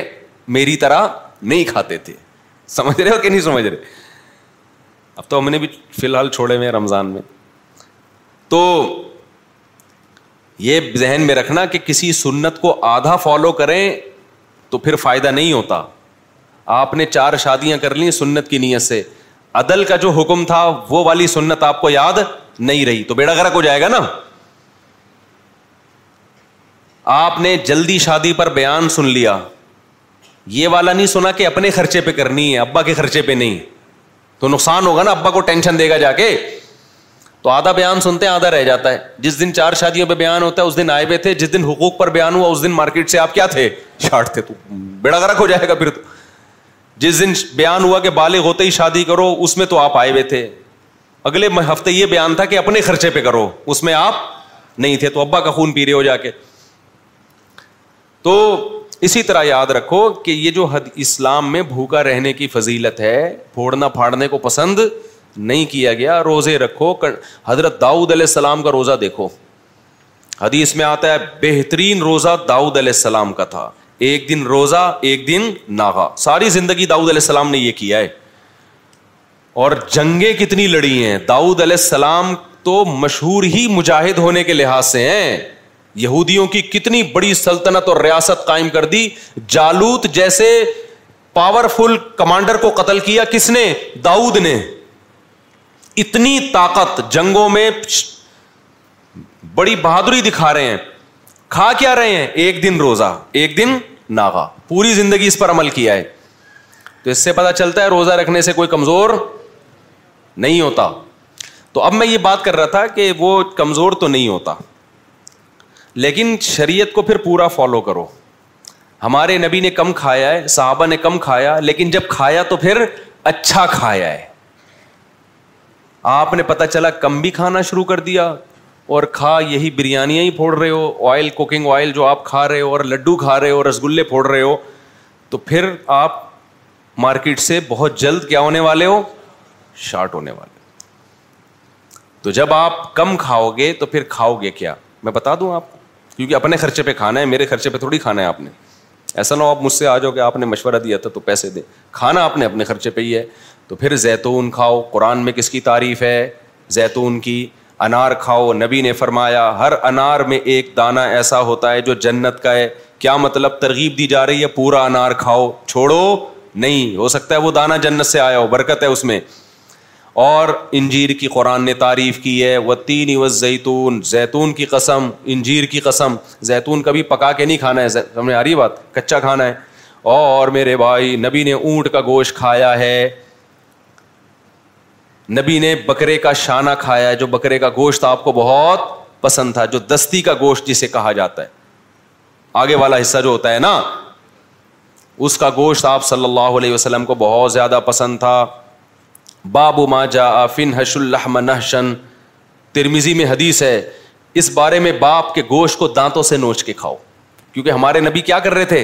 میری طرح نہیں کھاتے تھے سمجھ رہے ہو کہ نہیں سمجھ رہے اب تو ہم نے بھی فی الحال چھوڑے ہوئے رمضان میں تو یہ ذہن میں رکھنا کہ کسی سنت کو آدھا فالو کریں تو پھر فائدہ نہیں ہوتا آپ نے چار شادیاں کر لیں سنت کی نیت سے عدل کا جو حکم تھا وہ والی سنت آپ کو یاد نہیں رہی تو بیڑا گرک ہو جائے گا نا آپ نے جلدی شادی پر بیان سن لیا یہ والا نہیں سنا کہ اپنے خرچے پہ کرنی ہے ابا کے خرچے پہ نہیں تو نقصان ہوگا نا ابا کو ٹینشن دے گا جا کے تو آدھا بیان سنتے ہیں آدھا رہ جاتا ہے جس دن چار شادیوں پہ بیان ہوتا ہے اس دن آئے ہوئے تھے جس دن حقوق پر بیان ہوا اس دن مارکیٹ سے آپ کیا تھے شارٹ تھے تو بیڑا گرک ہو جائے گا پھر تو جس دن بیان ہوا کہ بالغ ہوتے ہی شادی کرو اس میں تو آپ آئے ہوئے تھے اگلے ہفتے یہ بیان تھا کہ اپنے خرچے پہ کرو اس میں آپ نہیں تھے تو ابا کا خون پی رہے ہو جا کے تو اسی طرح یاد رکھو کہ یہ جو حد اسلام میں بھوکا رہنے کی فضیلت ہے پھوڑنا پھاڑنے کو پسند نہیں کیا گیا روزے رکھو حضرت داؤد علیہ السلام کا روزہ دیکھو حدیث میں آتا ہے بہترین روزہ داؤد علیہ السلام کا تھا ایک دن روزہ ایک دن ناغا ساری زندگی داؤد علیہ السلام نے یہ کیا ہے اور جنگیں کتنی لڑی ہیں داؤد علیہ السلام تو مشہور ہی مجاہد ہونے کے لحاظ سے ہیں یہودیوں کی کتنی بڑی سلطنت اور ریاست قائم کر دی جالوت جیسے پاورفل کمانڈر کو قتل کیا کس نے داؤد نے اتنی طاقت جنگوں میں بڑی بہادری دکھا رہے ہیں کھا کیا رہے ہیں ایک دن روزہ ایک دن ناگا پوری زندگی اس پر عمل کیا ہے تو اس سے پتا چلتا ہے روزہ رکھنے سے کوئی کمزور نہیں ہوتا تو اب میں یہ بات کر رہا تھا کہ وہ کمزور تو نہیں ہوتا لیکن شریعت کو پھر پورا فالو کرو ہمارے نبی نے کم کھایا ہے صحابہ نے کم کھایا لیکن جب کھایا تو پھر اچھا کھایا ہے آپ نے پتا چلا کم بھی کھانا شروع کر دیا اور کھا یہی بریانیاں پھوڑ رہے ہو آئل کوکنگ آئل جو آپ کھا رہے ہو اور لڈو کھا رہے ہو رس گلے پھوڑ رہے ہو تو پھر آپ مارکیٹ سے بہت جلد کیا ہونے والے ہو شارٹ ہونے والے تو جب آپ کم کھاؤ گے تو پھر کھاؤ گے کیا میں بتا دوں آپ کو کیونکہ اپنے خرچے پہ کھانا ہے میرے خرچے پہ تھوڑی کھانا ہے آپ نے ایسا نہ ہو آپ مجھ سے آ جاؤ کہ آپ نے مشورہ دیا تھا تو پیسے دیں کھانا آپ نے اپنے خرچے پہ ہی ہے تو پھر زیتون کھاؤ قرآن میں کس کی تعریف ہے زیتون کی انار کھاؤ نبی نے فرمایا ہر انار میں ایک دانا ایسا ہوتا ہے جو جنت کا ہے کیا مطلب ترغیب دی جا رہی ہے پورا انار کھاؤ چھوڑو نہیں ہو سکتا ہے وہ دانا جنت سے آیا ہو برکت ہے اس میں اور انجیر کی قرآن نے تعریف کی ہے وہ تین و زیتون زیتون کی قسم انجیر کی قسم زیتون کبھی پکا کے نہیں کھانا ہے سمجھ آ رہی بات کچا کھانا ہے اور میرے بھائی نبی نے اونٹ کا گوشت کھایا ہے نبی نے بکرے کا شانہ کھایا ہے جو بکرے کا گوشت آپ کو بہت پسند تھا جو دستی کا گوشت جسے کہا جاتا ہے آگے والا حصہ جو ہوتا ہے نا اس کا گوشت آپ صلی اللہ علیہ وسلم کو بہت زیادہ پسند تھا باب جا آفن حش الحم نحشن ترمیزی میں حدیث ہے اس بارے میں باپ کے گوشت کو دانتوں سے نوچ کے کھاؤ کیونکہ ہمارے نبی کیا کر رہے تھے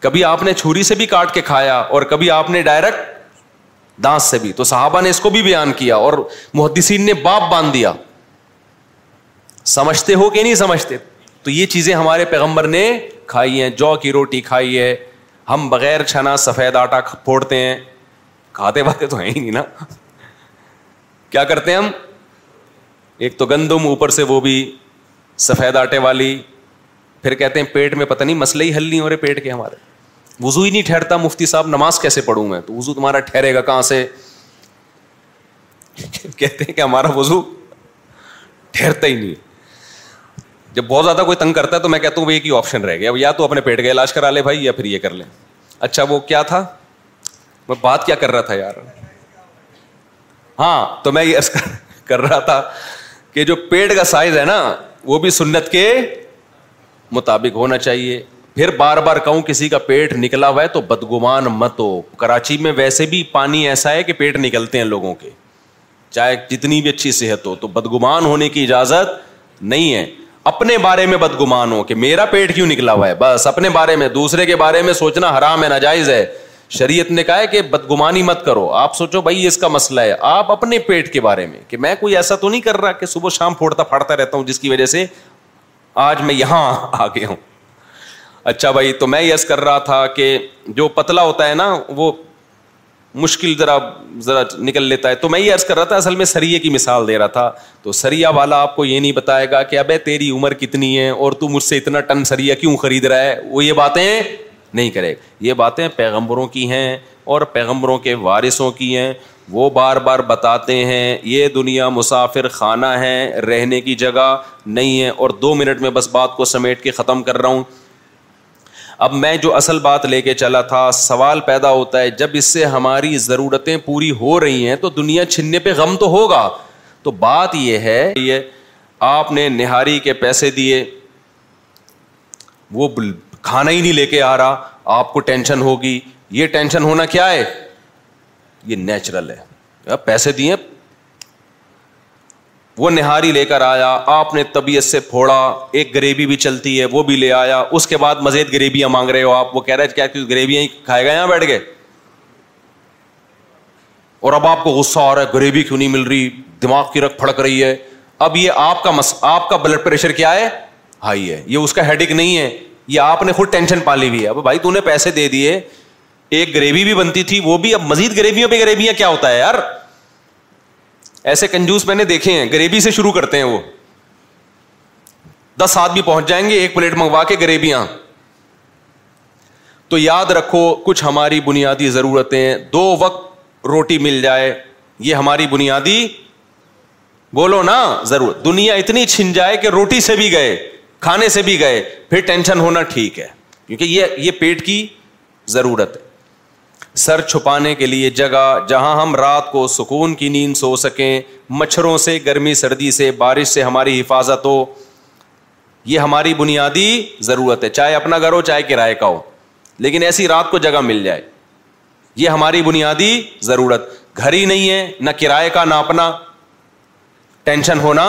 کبھی آپ نے چھری سے بھی کاٹ کے کھایا اور کبھی آپ نے ڈائریکٹ دانت سے بھی تو صحابہ نے اس کو بھی بیان کیا اور محدثین نے باپ باندھ دیا سمجھتے ہو کہ نہیں سمجھتے تو یہ چیزیں ہمارے پیغمبر نے کھائی ہیں جو کی روٹی کھائی ہے ہم بغیر چھنا سفید آٹا پھوڑتے ہیں کھاتے تو ہیں ہی نہیں نا کیا کرتے ہم ایک تو گندم اوپر سے وہ بھی سفید آٹے والی پھر کہتے ہیں پیٹ میں پتہ نہیں مسئلہ ہی حل نہیں ہو رہے پیٹ کے ہمارے وزو ہی نہیں ٹھہرتا مفتی صاحب نماز کیسے پڑھوں میں تو وزو تمہارا ٹھہرے گا کہاں سے کہتے ہیں کہ ہمارا وزو ٹھہرتا ہی نہیں جب بہت زیادہ کوئی تنگ کرتا ہے تو میں کہتا ہوں ایک ہی آپشن رہ گیا یا تو اپنے پیٹ کا علاج کرا لے بھائی یا پھر یہ کر لیں اچھا وہ کیا تھا میں بات کیا کر رہا تھا یار ہاں تو میں یہ کر رہا تھا کہ جو پیٹ کا سائز ہے نا وہ بھی سنت کے مطابق ہونا چاہیے پھر بار بار کہوں کسی کا پیٹ نکلا ہوا ہے تو بدگمان مت ہو کراچی میں ویسے بھی پانی ایسا ہے کہ پیٹ نکلتے ہیں لوگوں کے چاہے جتنی بھی اچھی صحت ہو تو بدگمان ہونے کی اجازت نہیں ہے اپنے بارے میں بدگمان ہو کہ میرا پیٹ کیوں نکلا ہوا ہے بس اپنے بارے میں دوسرے کے بارے میں سوچنا حرام ہے ناجائز ہے شریعت نے کہا ہے کہ بدگمانی مت کرو آپ سوچو بھائی اس کا مسئلہ ہے آپ اپنے پیٹ کے بارے میں کہ میں کوئی ایسا تو نہیں کر رہا کہ صبح شام پھوڑتا پھاڑتا رہتا ہوں جس کی وجہ سے آج میں یہاں آ گیا ہوں اچھا بھائی تو میں یس کر رہا تھا کہ جو پتلا ہوتا ہے نا وہ مشکل ذرا ذرا نکل لیتا ہے تو میں یہ عرض کر رہا تھا اصل میں سریے کی مثال دے رہا تھا تو سریا والا آپ کو یہ نہیں بتائے گا کہ ابے تیری عمر کتنی ہے اور تو مجھ سے اتنا ٹن سریا کیوں خرید رہا ہے وہ یہ باتیں نہیں کرے یہ باتیں پیغمبروں کی ہیں اور پیغمبروں کے وارثوں کی ہیں وہ بار بار بتاتے ہیں یہ دنیا مسافر خانہ ہے رہنے کی جگہ نہیں ہے اور دو منٹ میں بس بات کو سمیٹ کے ختم کر رہا ہوں اب میں جو اصل بات لے کے چلا تھا سوال پیدا ہوتا ہے جب اس سے ہماری ضرورتیں پوری ہو رہی ہیں تو دنیا چھننے پہ غم تو ہوگا تو بات یہ ہے یہ آپ نے نہاری کے پیسے دیے وہ کھانا ہی نہیں لے کے آ رہا آپ کو ٹینشن ہوگی یہ ٹینشن ہونا کیا ہے یہ نیچرل ہے پیسے دیے وہ نہاری لے کر آیا آپ نے طبیعت سے پھوڑا ایک گریوی بھی چلتی ہے وہ بھی لے آیا اس کے بعد مزید گریویاں مانگ رہے ہو آپ وہ کہہ رہے کہ گریویاں کھائے گئے بیٹھ گئے اور اب آپ کو غصہ آ رہا ہے گریوی کیوں نہیں مل رہی دماغ کی رکھ پھڑک رہی ہے اب یہ آپ کا آپ کا بلڈ پریشر کیا ہے ہائی ہے یہ اس کا ہیڈک نہیں ہے یا آپ نے خود ٹینشن پالی ہوئی ہے اب بھائی تو نے پیسے دے دیے ایک گریوی بھی بنتی تھی وہ بھی اب مزید گریویوں پہ گریویاں کیا ہوتا ہے یار ایسے کنجوس میں نے دیکھے ہیں گریوی سے شروع کرتے ہیں وہ دس آدمی پہنچ جائیں گے ایک پلیٹ منگوا کے گریبیاں تو یاد رکھو کچھ ہماری بنیادی ضرورتیں دو وقت روٹی مل جائے یہ ہماری بنیادی بولو نا ضرورت دنیا اتنی چھن جائے کہ روٹی سے بھی گئے کھانے سے بھی گئے پھر ٹینشن ہونا ٹھیک ہے کیونکہ یہ یہ پیٹ کی ضرورت ہے سر چھپانے کے لیے جگہ جہاں ہم رات کو سکون کی نیند سو سکیں مچھروں سے گرمی سردی سے بارش سے ہماری حفاظت ہو یہ ہماری بنیادی ضرورت ہے چاہے اپنا گھر ہو چاہے کرائے کا ہو لیکن ایسی رات کو جگہ مل جائے یہ ہماری بنیادی ضرورت گھر ہی نہیں ہے نہ کرائے کا نہ اپنا ٹینشن ہونا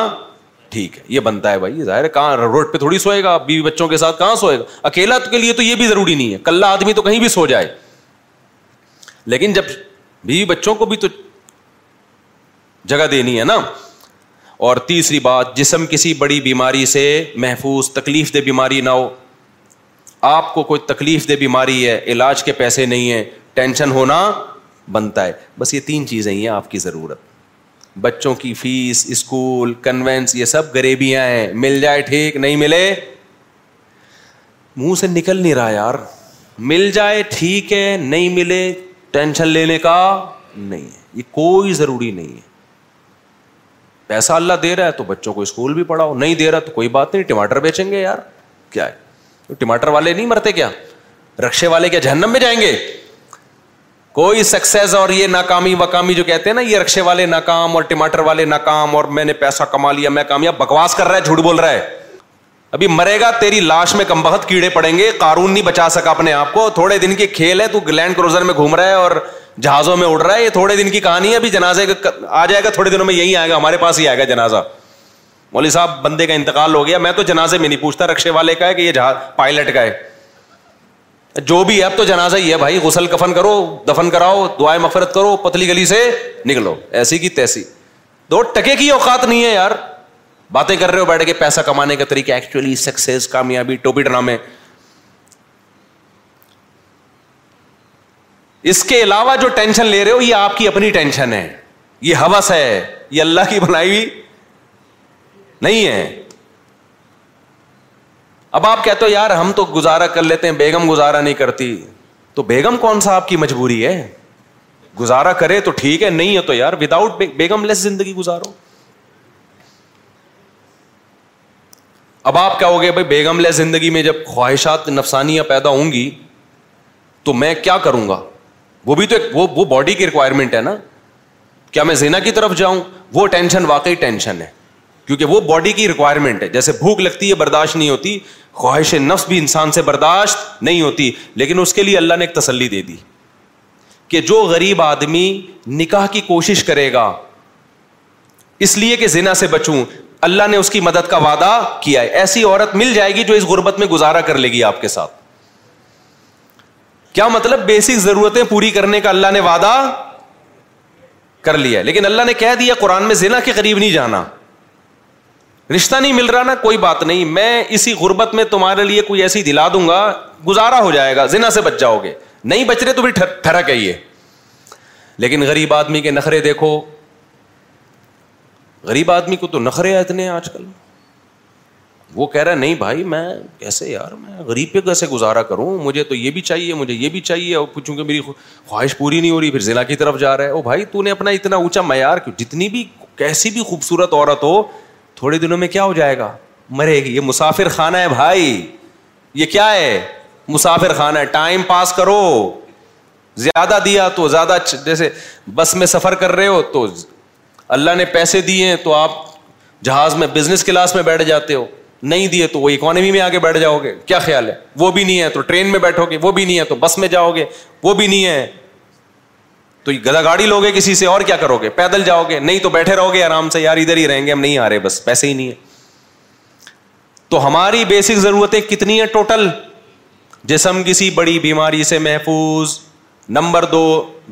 ٹھیک ہے یہ بنتا ہے بھائی ظاہر ہے کہاں روڈ پہ تھوڑی سوئے گا بیوی بچوں کے ساتھ کہاں سوئے گا اکیلا کے لیے تو یہ بھی ضروری نہیں ہے کلا آدمی تو کہیں بھی سو جائے لیکن جب بیوی بچوں کو بھی تو جگہ دینی ہے نا اور تیسری بات جسم کسی بڑی بیماری سے محفوظ تکلیف دہ بیماری نہ ہو آپ کو کوئی تکلیف دہ بیماری ہے علاج کے پیسے نہیں ہے ٹینشن ہونا بنتا ہے بس یہ تین چیزیں ہی ہیں آپ کی ضرورت بچوں کی فیس اسکول کنوینس یہ سب غریبیاں ہیں مل جائے ٹھیک نہیں ملے منہ سے نکل نہیں رہا یار مل جائے ٹھیک ہے نہیں ملے ٹینشن لینے کا نہیں ہے یہ کوئی ضروری نہیں ہے پیسہ اللہ دے رہا ہے تو بچوں کو اسکول بھی پڑھاؤ نہیں دے رہا تو کوئی بات نہیں ٹماٹر بیچیں گے یار کیا ہے ٹماٹر والے نہیں مرتے کیا رکشے والے کیا جہنم میں جائیں گے کوئی سکسیز اور یہ ناکامی واکامی جو کہتے ہیں نا یہ رکشے والے ناکام اور ٹماٹر والے ناکام اور میں نے پیسہ کما لیا میں کامیاب بکواس کر رہا ہے جھوٹ بول رہا ہے ابھی مرے گا تیری لاش میں کم بہت کیڑے پڑیں گے قارون نہیں بچا سکا اپنے آپ کو تھوڑے دن کے کھیل ہے تو گلینڈ کروزر میں گھوم رہا ہے اور جہازوں میں اڑ رہا ہے یہ تھوڑے دن کی کہانی ہے ابھی جنازے کا آ جائے گا تھوڑے دنوں میں یہی آئے گا ہمارے پاس ہی آئے گا جنازہ مولوی صاحب بندے کا انتقال ہو گیا میں تو جنازے میں نہیں پوچھتا رکشے والے کا ہے کہ یہ جہاز پائلٹ کا ہے جو بھی اب تو جنازہ ہی ہے بھائی غسل کفن کرو کرو دفن کراؤ دعائیں پتلی گلی سے نکلو ایسی کی تیسی دو ٹکے کی اوقات نہیں ہے یار باتیں کر رہے ہو بیٹھے پیسہ کمانے کا طریقہ ایکچولی سکسیز کامیابی ٹوپی ڈرامے اس کے علاوہ جو ٹینشن لے رہے ہو یہ آپ کی اپنی ٹینشن ہے یہ ہوس ہے یہ اللہ کی بنائی ہوئی نہیں ہے اب آپ کہتے ہو یار ہم تو گزارا کر لیتے ہیں بیگم گزارا نہیں کرتی تو بیگم کون سا آپ کی مجبوری ہے گزارا کرے تو ٹھیک ہے نہیں ہے تو یار وداؤٹ بیگم لیس زندگی گزارو اب آپ کیا ہو گے بھائی بیگم لیس زندگی میں جب خواہشات نفسانیاں پیدا ہوں گی تو میں کیا کروں گا وہ بھی تو ایک وہ باڈی کی ریکوائرمنٹ ہے نا کیا میں زینا کی طرف جاؤں وہ ٹینشن واقعی ٹینشن ہے کیونکہ وہ باڈی کی ریکوائرمنٹ ہے جیسے بھوک لگتی ہے برداشت نہیں ہوتی خواہش نفس بھی انسان سے برداشت نہیں ہوتی لیکن اس کے لیے اللہ نے ایک تسلی دے دی کہ جو غریب آدمی نکاح کی کوشش کرے گا اس لیے کہ زنا سے بچوں اللہ نے اس کی مدد کا وعدہ کیا ہے ایسی عورت مل جائے گی جو اس غربت میں گزارا کر لے گی آپ کے ساتھ کیا مطلب بیسک ضرورتیں پوری کرنے کا اللہ نے وعدہ کر لیا لیکن اللہ نے کہہ دیا قرآن میں زنا کے قریب نہیں جانا رشتہ نہیں مل رہا نا کوئی بات نہیں میں اسی غربت میں تمہارے لیے کوئی ایسی دلا دوں گا گزارا ہو جائے گا زنا سے بچ جاؤ گے نہیں بچ رہے تو بھی ہے یہ لیکن غریب آدمی کے نخرے دیکھو غریب آدمی کو تو نخرے اتنے آج کل وہ کہہ رہا نہیں بھائی میں کیسے یار میں غریب پہ کیسے گزارا کروں مجھے تو یہ بھی چاہیے مجھے یہ بھی چاہیے اور چونکہ میری خواہش پوری نہیں ہو رہی پھر ضلع کی طرف جا رہا ہے او بھائی تو نے اپنا اتنا اونچا معیار جتنی بھی کیسی بھی خوبصورت عورت ہو تھوڑے دنوں میں کیا ہو جائے گا مرے گی یہ مسافر خانہ ہے بھائی یہ کیا ہے مسافر خانہ ہے ٹائم پاس کرو زیادہ دیا تو زیادہ اچھا- جیسے بس میں سفر کر رہے ہو تو اللہ نے پیسے دیے تو آپ جہاز میں بزنس کلاس میں بیٹھ جاتے ہو نہیں دیے تو وہ اکانومی میں آگے بیٹھ جاؤ گے کیا خیال ہے وہ بھی نہیں ہے تو ٹرین میں بیٹھو گے وہ بھی نہیں ہے تو بس میں جاؤ گے وہ بھی نہیں ہے تو گدا گاڑی لوگے کسی سے اور کیا کرو گے پیدل جاؤ گے نہیں تو بیٹھے رہو گے آرام سے یار ادھر ہی رہیں گے ہم نہیں آ رہے بس پیسے ہی نہیں ہے تو ہماری بیسک ضرورتیں کتنی ہیں ٹوٹل جسم کسی بڑی بیماری سے محفوظ نمبر دو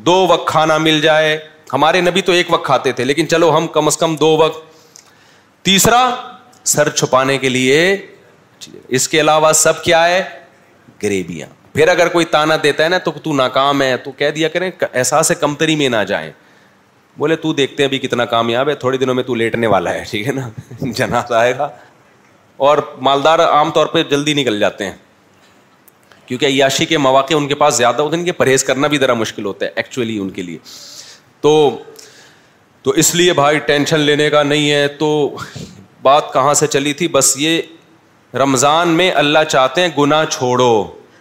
دو وقت کھانا مل جائے ہمارے نبی تو ایک وقت کھاتے تھے لیکن چلو ہم کم از کم دو وقت تیسرا سر چھپانے کے لیے اس کے علاوہ سب کیا ہے گریبیاں پھر اگر کوئی تانا دیتا ہے نا تو تو ناکام ہے تو کہہ دیا کریں احساس کمتری میں نہ جائیں بولے تو دیکھتے ہیں ابھی کتنا کامیاب ہے تھوڑے دنوں میں تو لیٹنے والا ہے ٹھیک ہے نا جناز آئے گا اور مالدار عام طور پہ جلدی نکل جاتے ہیں کیونکہ عیاشی کے مواقع ان کے پاس زیادہ ہوتے ہیں کہ پرہیز کرنا بھی ذرا مشکل ہوتا ہے ایکچولی ان کے لیے تو تو اس لیے بھائی ٹینشن لینے کا نہیں ہے تو بات کہاں سے چلی تھی بس یہ رمضان میں اللہ چاہتے ہیں گناہ چھوڑو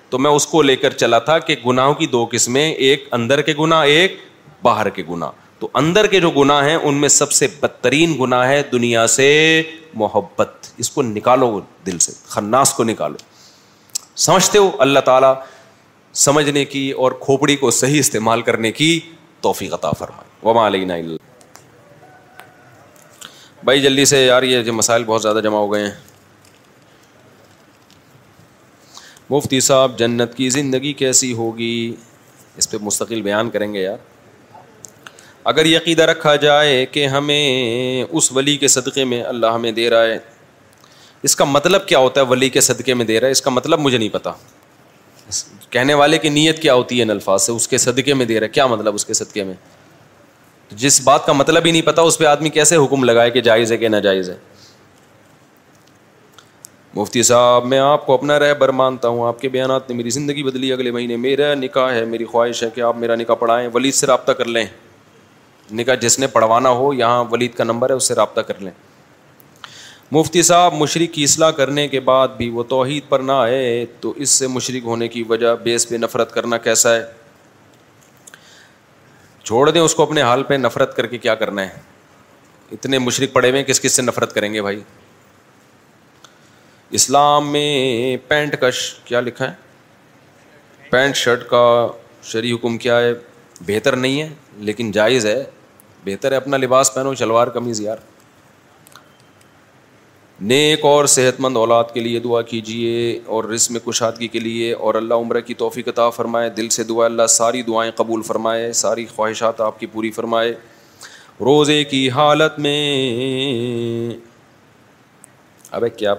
تو میں اس کو لے کر چلا تھا کہ گناہوں کی دو قسمیں ایک اندر کے گناہ ایک باہر کے گناہ تو اندر کے جو گناہ ہیں ان میں سب سے بدترین گناہ ہے دنیا سے محبت اس کو نکالو دل سے خناس کو نکالو سمجھتے ہو اللہ تعالیٰ سمجھنے کی اور کھوپڑی کو صحیح استعمال کرنے کی توفیق عطا فرمائے وما اللہ بھائی جلدی سے یار یہ مسائل بہت زیادہ جمع ہو گئے ہیں مفتی صاحب جنت کی زندگی کیسی ہوگی اس پہ مستقل بیان کریں گے یار اگر عقیدہ رکھا جائے کہ ہمیں اس ولی کے صدقے میں اللہ ہمیں دے رہا ہے اس کا مطلب کیا ہوتا ہے ولی کے صدقے میں دے رہا ہے اس کا مطلب مجھے نہیں پتا کہنے والے کی نیت کیا ہوتی ہے ان الفاظ سے اس کے صدقے میں دے رہا ہے کیا مطلب اس کے صدقے میں جس بات کا مطلب ہی نہیں پتا اس پہ آدمی کیسے حکم لگائے کہ جائز ہے کہ ناجائز ہے مفتی صاحب میں آپ کو اپنا رہ بر مانتا ہوں آپ کے بیانات نے میری زندگی بدلی اگلے مہینے میرا نکاح ہے میری خواہش ہے کہ آپ میرا نکاح پڑھائیں ولید سے رابطہ کر لیں نکاح جس نے پڑھوانا ہو یہاں ولید کا نمبر ہے اس سے رابطہ کر لیں مفتی صاحب مشرق کی اصلاح کرنے کے بعد بھی وہ توحید پر نہ آئے تو اس سے مشرق ہونے کی وجہ بیس پہ نفرت کرنا کیسا ہے چھوڑ دیں اس کو اپنے حال پہ نفرت کر کے کیا کرنا ہے اتنے مشرق پڑے ہوئے ہیں کس کس سے نفرت کریں گے بھائی اسلام میں پینٹ ش... کیا لکھا ہے پینٹ شرٹ کا شرعی حکم کیا ہے بہتر نہیں ہے لیکن جائز ہے بہتر ہے اپنا لباس پہنو شلوار کمیز یار نیک اور صحت مند اولاد کے لیے دعا کیجیے اور رسم کشادگی کے لیے اور اللہ عمرہ کی توفیق عطا فرمائے دل سے دعا اللہ ساری دعائیں قبول فرمائے ساری خواہشات آپ کی پوری فرمائے روزے کی حالت میں اب کیا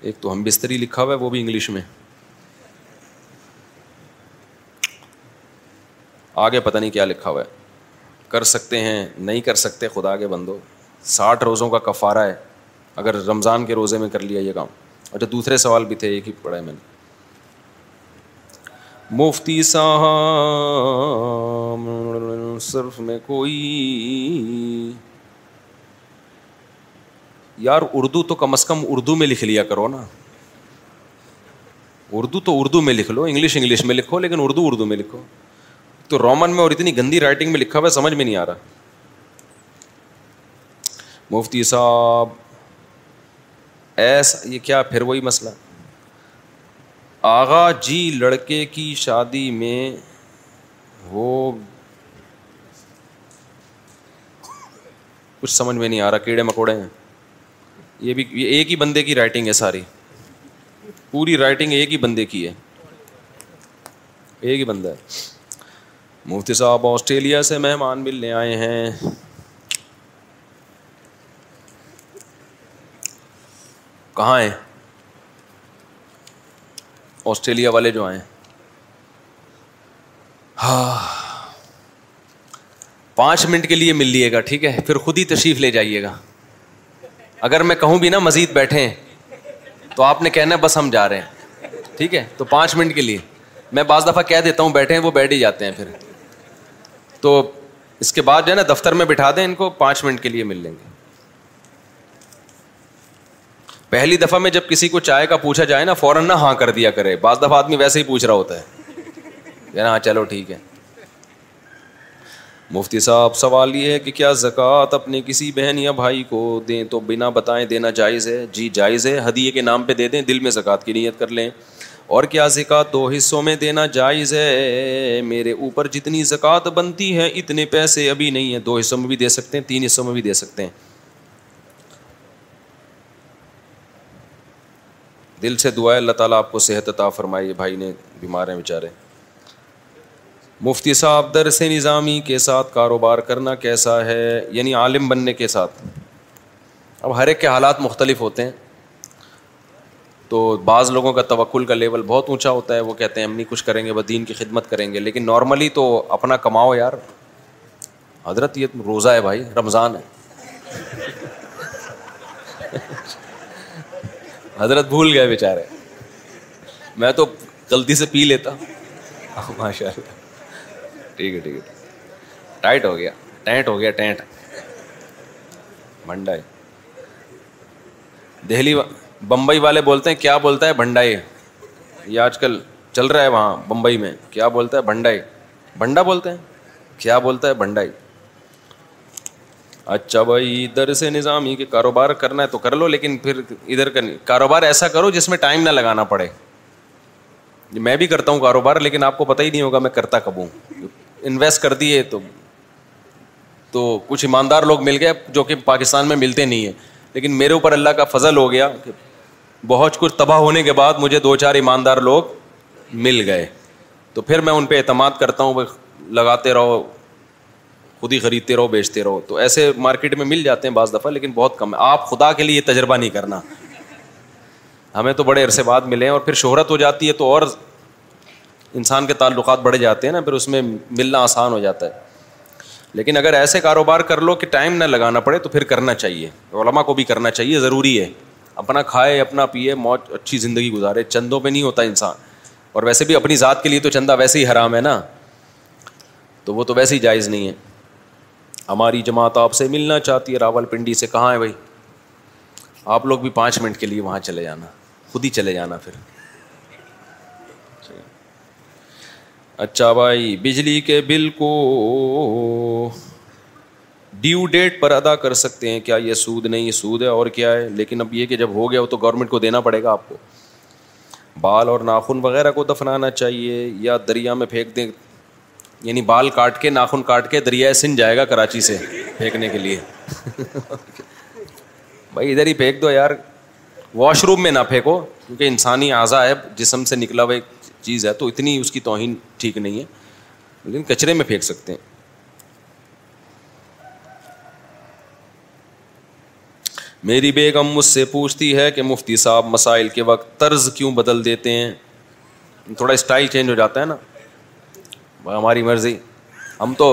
ایک تو ہم بستری لکھا ہوا ہے وہ بھی انگلش میں آگے پتہ نہیں کیا لکھا ہوا ہے کر سکتے ہیں نہیں کر سکتے خدا کے بندو ساٹھ روزوں کا کفارہ ہے اگر رمضان کے روزے میں کر لیا یہ کام اچھا دوسرے سوال بھی تھے ایک ہی پڑھا ہے میں نے مفتی صاحب صرف میں کوئی یار اردو تو کم از کم اردو میں لکھ لیا کرو نا اردو تو اردو میں لکھ لو انگلش انگلش میں لکھو لیکن اردو اردو میں لکھو تو رومن میں اور اتنی گندی رائٹنگ میں لکھا ہوا سمجھ میں نہیں آ رہا مفتی صاحب ایسا یہ کیا پھر وہی مسئلہ آغا جی لڑکے کی شادی میں ہو کچھ سمجھ میں نہیں آ رہا کیڑے مکوڑے ہیں یہ بھی یہ ایک ہی بندے کی رائٹنگ ہے ساری پوری رائٹنگ ایک ہی بندے کی ہے ایک ہی بندہ ہے مفتی صاحب آسٹریلیا سے مہمان ملنے آئے ہیں کہاں ہیں آسٹریلیا والے جو آئے ہیں ہاں پانچ منٹ کے لیے مل لیے گا ٹھیک ہے پھر خود ہی تشریف لے جائیے گا اگر میں کہوں بھی نا مزید بیٹھے ہیں تو آپ نے کہنا ہے بس ہم جا رہے ہیں ٹھیک ہے تو پانچ منٹ کے لیے میں بعض دفعہ کہہ دیتا ہوں بیٹھے ہیں وہ بیٹھ ہی جاتے ہیں پھر تو اس کے بعد جو ہے نا دفتر میں بٹھا دیں ان کو پانچ منٹ کے لیے مل لیں گے پہلی دفعہ میں جب کسی کو چائے کا پوچھا جائے نا فوراً نہ ہاں کر دیا کرے بعض دفعہ آدمی ویسے ہی پوچھ رہا ہوتا ہے ہاں چلو ٹھیک ہے مفتی صاحب سوال یہ ہے کہ کیا زکوٰۃ اپنے کسی بہن یا بھائی کو دیں تو بنا بتائیں دینا جائز ہے جی جائز ہے ہدیے کے نام پہ دے دیں دل میں زکوٰۃ کی نیت کر لیں اور کیا زکوٰۃ دو حصوں میں دینا جائز ہے میرے اوپر جتنی زکوٰۃ بنتی ہے اتنے پیسے ابھی نہیں ہیں دو حصوں میں بھی دے سکتے ہیں تین حصوں میں بھی دے سکتے ہیں دل سے دعا ہے اللہ تعالیٰ آپ کو صحت عطا فرمائیے بھائی نے بیمار ہیں بیچارے مفتی صاحب درس نظامی کے ساتھ کاروبار کرنا کیسا ہے یعنی عالم بننے کے ساتھ اب ہر ایک کے حالات مختلف ہوتے ہیں تو بعض لوگوں کا توکل کا لیول بہت اونچا ہوتا ہے وہ کہتے ہیں ہم نہیں کچھ کریں گے بس دین کی خدمت کریں گے لیکن نارملی تو اپنا کماؤ یار حضرت یہ روزہ ہے بھائی رمضان ہے حضرت بھول گئے بیچارے میں تو غلطی سے پی لیتا ماشاء اللہ ٹھیک ہے ٹھیک ہے ٹائٹ ہو گیا ٹینٹ ہو گیا ٹینٹ بھنڈائی دہلی بمبئی والے بولتے ہیں کیا بولتا ہے بھنڈائی یہ آج کل چل رہا ہے وہاں بمبئی میں کیا بولتا ہے بھنڈائی بھنڈا بولتے ہیں کیا بولتا ہے بھنڈائی اچھا بھائی ادھر سے نظام ہی کہ کاروبار کرنا ہے تو کر لو لیکن پھر ادھر کا کاروبار ایسا کرو جس میں ٹائم نہ لگانا پڑے میں بھی کرتا ہوں کاروبار لیکن آپ کو پتہ ہی نہیں ہوگا میں کرتا کب ہوں انویسٹ کر دیے تو تو کچھ ایماندار لوگ مل گئے جو کہ پاکستان میں ملتے نہیں ہیں لیکن میرے اوپر اللہ کا فضل ہو گیا کہ بہت کچھ تباہ ہونے کے بعد مجھے دو چار ایماندار لوگ مل گئے تو پھر میں ان پہ اعتماد کرتا ہوں لگاتے رہو خود ہی خریدتے رہو بیچتے رہو تو ایسے مارکیٹ میں مل جاتے ہیں بعض دفعہ لیکن بہت کم ہے آپ خدا کے لیے تجربہ نہیں کرنا ہمیں تو بڑے عرصے بعد ملے ہیں اور پھر شہرت ہو جاتی ہے تو اور انسان کے تعلقات بڑھ جاتے ہیں نا پھر اس میں ملنا آسان ہو جاتا ہے لیکن اگر ایسے کاروبار کر لو کہ ٹائم نہ لگانا پڑے تو پھر کرنا چاہیے علماء کو بھی کرنا چاہیے ضروری ہے اپنا کھائے اپنا پیئے موت اچھی زندگی گزارے چندوں پہ نہیں ہوتا انسان اور ویسے بھی اپنی ذات کے لیے تو چندہ ویسے ہی حرام ہے نا تو وہ تو ویسے ہی جائز نہیں ہے ہماری جماعت آپ سے ملنا چاہتی ہے راول پنڈی سے کہاں ہے بھائی آپ لوگ بھی پانچ منٹ کے لیے وہاں چلے جانا خود ہی چلے جانا پھر اچھا بھائی بجلی کے بل کو ڈیو ڈیٹ پر ادا کر سکتے ہیں کیا یہ سود نہیں یہ سود ہے اور کیا ہے لیکن اب یہ کہ جب ہو گیا ہو تو گورنمنٹ کو دینا پڑے گا آپ کو بال اور ناخن وغیرہ کو دفنانا چاہیے یا دریا میں پھینک دیں یعنی بال کاٹ کے ناخن کاٹ کے دریائے سن جائے گا کراچی سے پھینکنے کے لیے بھائی ادھر ہی پھینک دو یار واش روم میں نہ پھینکو کیونکہ انسانی اعضا ہے جسم سے نکلا ہوا ایک چیز ہے تو اتنی اس کی توہین ٹھیک نہیں ہے لیکن کچرے میں پھینک سکتے ہیں میری بیگم مجھ سے پوچھتی ہے کہ مفتی صاحب مسائل کے وقت طرز کیوں بدل دیتے ہیں تھوڑا اسٹائل چینج ہو جاتا ہے نا ہماری مرضی ہم تو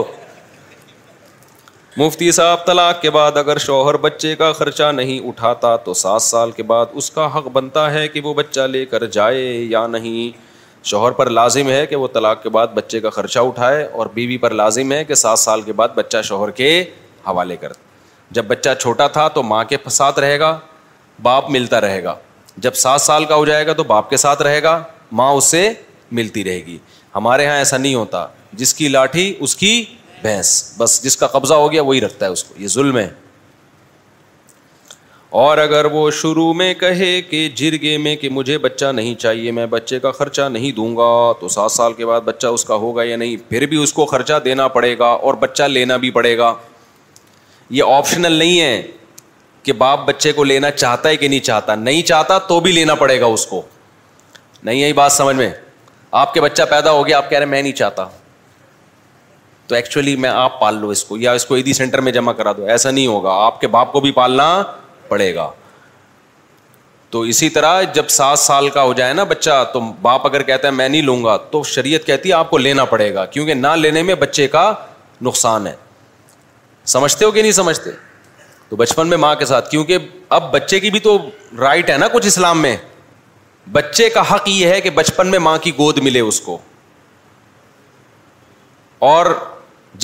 مفتی صاحب طلاق کے بعد اگر شوہر بچے کا خرچہ نہیں اٹھاتا تو سات سال کے بعد اس کا حق بنتا ہے کہ وہ بچہ لے کر جائے یا نہیں شوہر پر لازم ہے کہ وہ طلاق کے بعد بچے کا خرچہ اٹھائے اور بیوی پر لازم ہے کہ سات سال کے بعد بچہ شوہر کے حوالے کر جب بچہ چھوٹا تھا تو ماں کے ساتھ رہے گا باپ ملتا رہے گا جب سات سال کا ہو جائے گا تو باپ کے ساتھ رہے گا ماں اس سے ملتی رہے گی ہمارے یہاں ایسا نہیں ہوتا جس کی لاٹھی اس کی بھینس بس جس کا قبضہ ہو گیا وہی رکھتا ہے اس کو یہ ظلم ہے اور اگر وہ شروع میں کہے کہ جرگے میں کہ مجھے بچہ نہیں چاہیے میں بچے کا خرچہ نہیں دوں گا تو سات سال کے بعد بچہ اس کا ہوگا یا نہیں پھر بھی اس کو خرچہ دینا پڑے گا اور بچہ لینا بھی پڑے گا یہ آپشنل نہیں ہے کہ باپ بچے کو لینا چاہتا ہے کہ نہیں چاہتا نہیں چاہتا تو بھی لینا پڑے گا اس کو نہیں یہی بات سمجھ میں آپ کے بچہ پیدا ہو گیا آپ کہہ رہے میں نہیں چاہتا تو ایکچولی میں آپ پال لو اس کو یا اس کو عیدی سینٹر میں جمع کرا دو ایسا نہیں ہوگا آپ کے باپ کو بھی پالنا پڑے گا تو اسی طرح جب سات سال کا ہو جائے نا بچہ تو باپ اگر کہتا ہے میں نہیں لوں گا تو شریعت کہتی ہے آپ کو لینا پڑے گا کیونکہ نہ لینے میں بچے کا نقصان ہے سمجھتے ہو کہ نہیں سمجھتے تو بچپن میں ماں کے ساتھ کیونکہ اب بچے کی بھی تو رائٹ ہے نا کچھ اسلام میں بچے کا حق یہ ہے کہ بچپن میں ماں کی گود ملے اس کو اور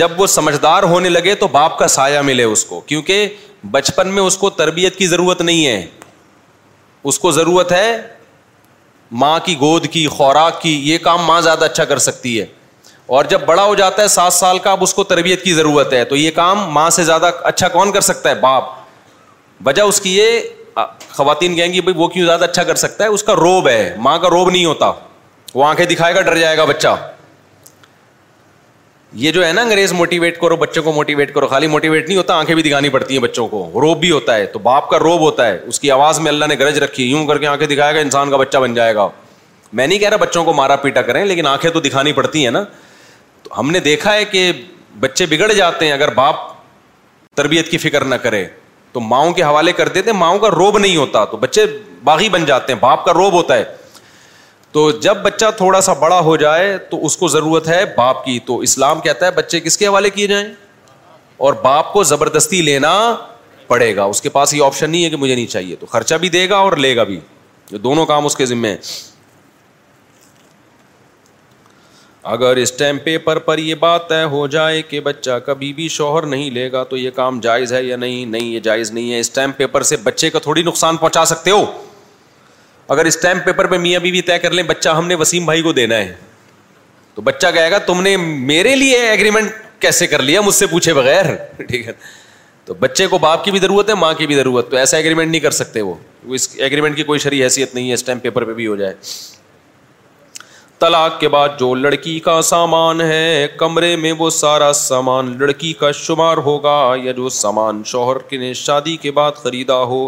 جب وہ سمجھدار ہونے لگے تو باپ کا سایہ ملے اس کو کیونکہ بچپن میں اس کو تربیت کی ضرورت نہیں ہے اس کو ضرورت ہے ماں کی گود کی خوراک کی یہ کام ماں زیادہ اچھا کر سکتی ہے اور جب بڑا ہو جاتا ہے سات سال کا اب اس کو تربیت کی ضرورت ہے تو یہ کام ماں سے زیادہ اچھا کون کر سکتا ہے باپ وجہ اس کی یہ خواتین کہیں گی بھائی وہ کیوں زیادہ اچھا کر سکتا ہے اس کا روب ہے ماں کا روب نہیں ہوتا وہ آنکھیں دکھائے گا ڈر جائے گا بچہ یہ جو ہے نا انگریز موٹیویٹ کرو بچوں کو موٹیویٹ کرو خالی موٹیویٹ نہیں ہوتا آنکھیں بھی دکھانی پڑتی ہیں بچوں کو روب بھی ہوتا ہے تو باپ کا روب ہوتا ہے اس کی آواز میں اللہ نے گرج رکھی یوں کر کے آنکھیں دکھائے گا انسان کا بچہ بن جائے گا میں نہیں کہہ رہا بچوں کو مارا پیٹا کریں لیکن آنکھیں تو دکھانی پڑتی ہیں نا تو ہم نے دیکھا ہے کہ بچے بگڑ جاتے ہیں اگر باپ تربیت کی فکر نہ کرے تو ماؤں کے حوالے کر دیتے ماؤں کا روب نہیں ہوتا تو بچے باغی بن جاتے ہیں باپ کا روب ہوتا ہے تو جب بچہ تھوڑا سا بڑا ہو جائے تو اس کو ضرورت ہے باپ کی تو اسلام کہتا ہے بچے کس کے حوالے کیے جائیں اور باپ کو زبردستی لینا پڑے گا اس کے پاس یہ آپشن نہیں ہے کہ مجھے نہیں چاہیے تو خرچہ بھی دے گا اور لے گا بھی یہ دونوں کام اس کے ذمے ہیں اگر اس ٹائم پیپر پر یہ بات طے ہو جائے کہ بچہ کبھی بھی شوہر نہیں لے گا تو یہ کام جائز ہے یا نہیں نہیں یہ جائز نہیں ہے اس ٹائم پیپر سے بچے کا تھوڑی نقصان پہنچا سکتے ہو اگر اسٹمپ پیپر پہ میاں بیوی طے کر لیں بچہ ہم نے وسیم بھائی کو دینا ہے تو بچہ کہے گا تم نے میرے لیے ایگریمنٹ کیسے کر لیا مجھ سے پوچھے بغیر ٹھیک ہے تو بچے کو باپ کی بھی ضرورت ہے ماں کی بھی ضرورت تو ایسا ایگریمنٹ نہیں کر سکتے وہ اس ایگریمنٹ کی کوئی سڑ حیثیت نہیں ہے اسٹمپ پیپر پہ بھی ہو جائے طلاق کے بعد جو لڑکی کا سامان ہے کمرے میں وہ سارا سامان لڑکی کا شمار ہوگا یا جو سامان شوہر کے شادی کے بعد خریدا ہو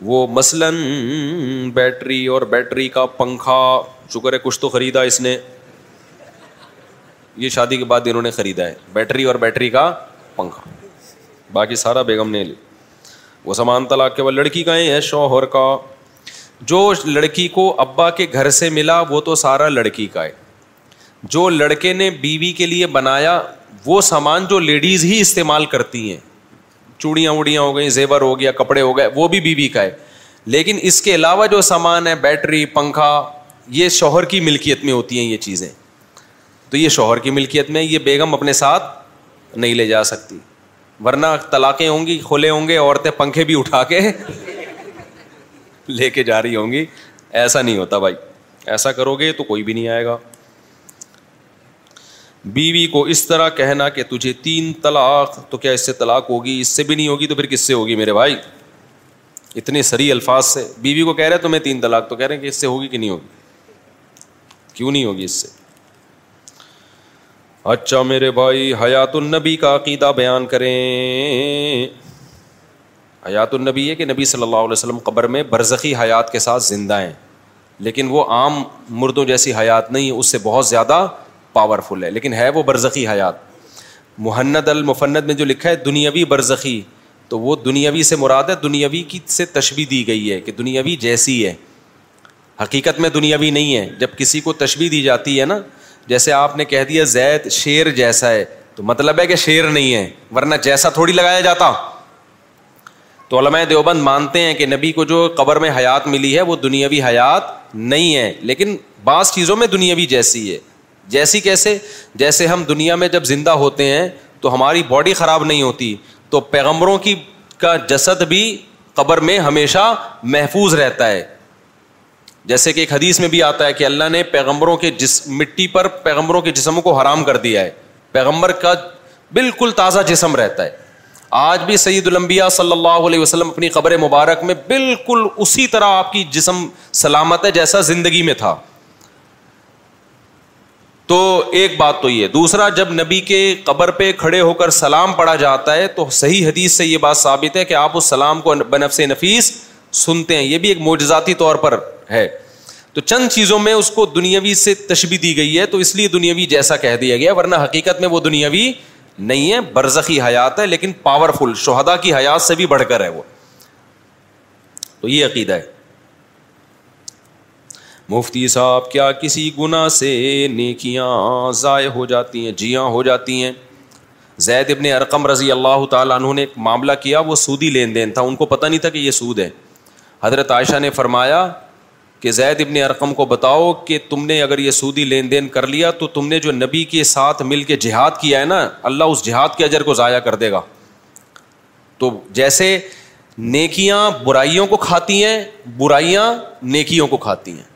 وہ مثلاً بیٹری اور بیٹری کا پنکھا شکر ہے کچھ تو خریدا اس نے یہ شادی کے بعد انہوں نے خریدا ہے بیٹری اور بیٹری کا پنکھا باقی سارا بیگم نے لی وہ سامان تلا کے بعد لڑکی کا ہی ہے شوہر کا جو لڑکی کو ابا کے گھر سے ملا وہ تو سارا لڑکی کا ہے جو لڑکے نے بیوی کے لیے بنایا وہ سامان جو لیڈیز ہی استعمال کرتی ہیں چوڑیاں ووڑیاں ہو گئیں زیور ہو گیا کپڑے ہو گئے وہ بھی بیوی بی کا ہے لیکن اس کے علاوہ جو سامان ہے بیٹری پنکھا یہ شوہر کی ملکیت میں ہوتی ہیں یہ چیزیں تو یہ شوہر کی ملکیت میں یہ بیگم اپنے ساتھ نہیں لے جا سکتی ورنہ طلاقیں ہوں گی کھلے ہوں گے عورتیں پنکھے بھی اٹھا کے لے کے جا رہی ہوں گی ایسا نہیں ہوتا بھائی ایسا کرو گے تو کوئی بھی نہیں آئے گا بیوی کو اس طرح کہنا کہ تجھے تین طلاق تو کیا اس سے طلاق ہوگی اس سے بھی نہیں ہوگی تو پھر کس سے ہوگی میرے بھائی اتنے سری الفاظ سے بیوی کو کہہ رہے تمہیں تین طلاق تو کہہ رہے ہیں کہ اس سے ہوگی کہ نہیں ہوگی کیوں نہیں ہوگی اس سے اچھا میرے بھائی حیات النبی کا عقیدہ بیان کریں حیات النبی ہے کہ نبی صلی اللہ علیہ وسلم قبر میں برزخی حیات کے ساتھ زندہ ہیں لیکن وہ عام مردوں جیسی حیات نہیں اس سے بہت زیادہ پاورفل ہے لیکن ہے وہ برزخی حیات محنت المفنت میں جو لکھا ہے دنیاوی برزخی تو وہ دنیاوی سے مراد ہے دنیاوی کی سے تشبی دی گئی ہے کہ دنیاوی جیسی ہے حقیقت میں دنیاوی نہیں ہے جب کسی کو تشبی دی جاتی ہے نا جیسے آپ نے کہہ دیا زید شیر جیسا ہے تو مطلب ہے کہ شیر نہیں ہے ورنہ جیسا تھوڑی لگایا جاتا تو علماء دیوبند مانتے ہیں کہ نبی کو جو قبر میں حیات ملی ہے وہ دنیاوی حیات نہیں ہے لیکن بعض چیزوں میں دنیاوی جیسی ہے جیسی کیسے جیسے ہم دنیا میں جب زندہ ہوتے ہیں تو ہماری باڈی خراب نہیں ہوتی تو پیغمبروں کی کا جسد بھی قبر میں ہمیشہ محفوظ رہتا ہے جیسے کہ ایک حدیث میں بھی آتا ہے کہ اللہ نے پیغمبروں کے جس مٹی پر پیغمبروں کے جسموں کو حرام کر دیا ہے پیغمبر کا بالکل تازہ جسم رہتا ہے آج بھی سید الانبیاء صلی اللہ علیہ وسلم اپنی قبر مبارک میں بالکل اسی طرح آپ کی جسم سلامت ہے جیسا زندگی میں تھا تو ایک بات تو یہ دوسرا جب نبی کے قبر پہ کھڑے ہو کر سلام پڑا جاتا ہے تو صحیح حدیث سے یہ بات ثابت ہے کہ آپ اس سلام کو بنفس نفیس سنتے ہیں یہ بھی ایک موجزاتی طور پر ہے تو چند چیزوں میں اس کو دنیاوی سے تشبی دی گئی ہے تو اس لیے دنیاوی جیسا کہہ دیا گیا ورنہ حقیقت میں وہ دنیاوی نہیں ہے برزخی حیات ہے لیکن پاورفل شہدا کی حیات سے بھی بڑھ کر ہے وہ تو یہ عقیدہ ہے مفتی صاحب کیا کسی گناہ سے نیکیاں ضائع ہو جاتی ہیں جیاں ہو جاتی ہیں زید ابن ارقم رضی اللہ تعالیٰ عنہ نے معاملہ کیا وہ سودی لین دین تھا ان کو پتہ نہیں تھا کہ یہ سود ہے حضرت عائشہ نے فرمایا کہ زید ابن ارقم کو بتاؤ کہ تم نے اگر یہ سودی لین دین کر لیا تو تم نے جو نبی کے ساتھ مل کے جہاد کیا ہے نا اللہ اس جہاد کے اجر کو ضائع کر دے گا تو جیسے نیکیاں برائیوں کو کھاتی ہیں برائیاں نیکیوں کو کھاتی ہیں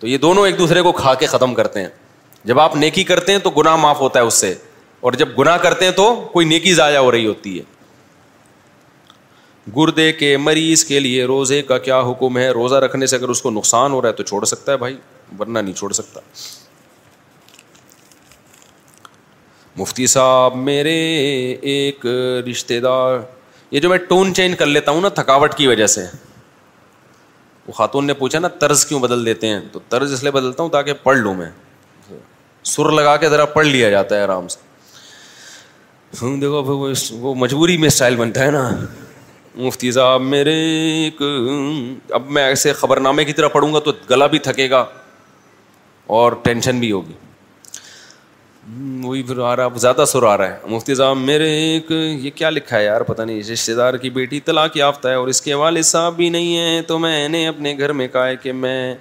تو یہ دونوں ایک دوسرے کو کھا کے ختم کرتے ہیں جب آپ نیکی کرتے ہیں تو گنا معاف ہوتا ہے اس سے اور جب گنا کرتے ہیں تو کوئی نیکی ضائع ہو رہی ہوتی ہے گردے کے مریض کے لیے روزے کا کیا حکم ہے روزہ رکھنے سے اگر اس کو نقصان ہو رہا ہے تو چھوڑ سکتا ہے بھائی ورنہ نہیں چھوڑ سکتا مفتی صاحب میرے ایک رشتے دار یہ جو میں ٹون چینج کر لیتا ہوں نا تھکاوٹ کی وجہ سے وہ خاتون نے پوچھا نا طرز کیوں بدل دیتے ہیں تو طرز اس لیے بدلتا ہوں تاکہ پڑھ لوں میں سر لگا کے ذرا پڑھ لیا جاتا ہے آرام سے دیکھو وہ مجبوری میں اسٹائل بنتا ہے نا مفتی صاحب میرے اب میں ایسے خبر نامے کی طرح پڑھوں گا تو گلا بھی تھکے گا اور ٹینشن بھی ہوگی وہی پھر آ رہا زیادہ سر آ رہا ہے مفتی صاحب میرے ایک یہ کیا لکھا ہے یار پتہ نہیں رشتے دار کی بیٹی طلاق یافتہ ہے اور اس کے والد صاحب بھی نہیں ہیں تو میں نے اپنے گھر میں کہا ہے کہ میں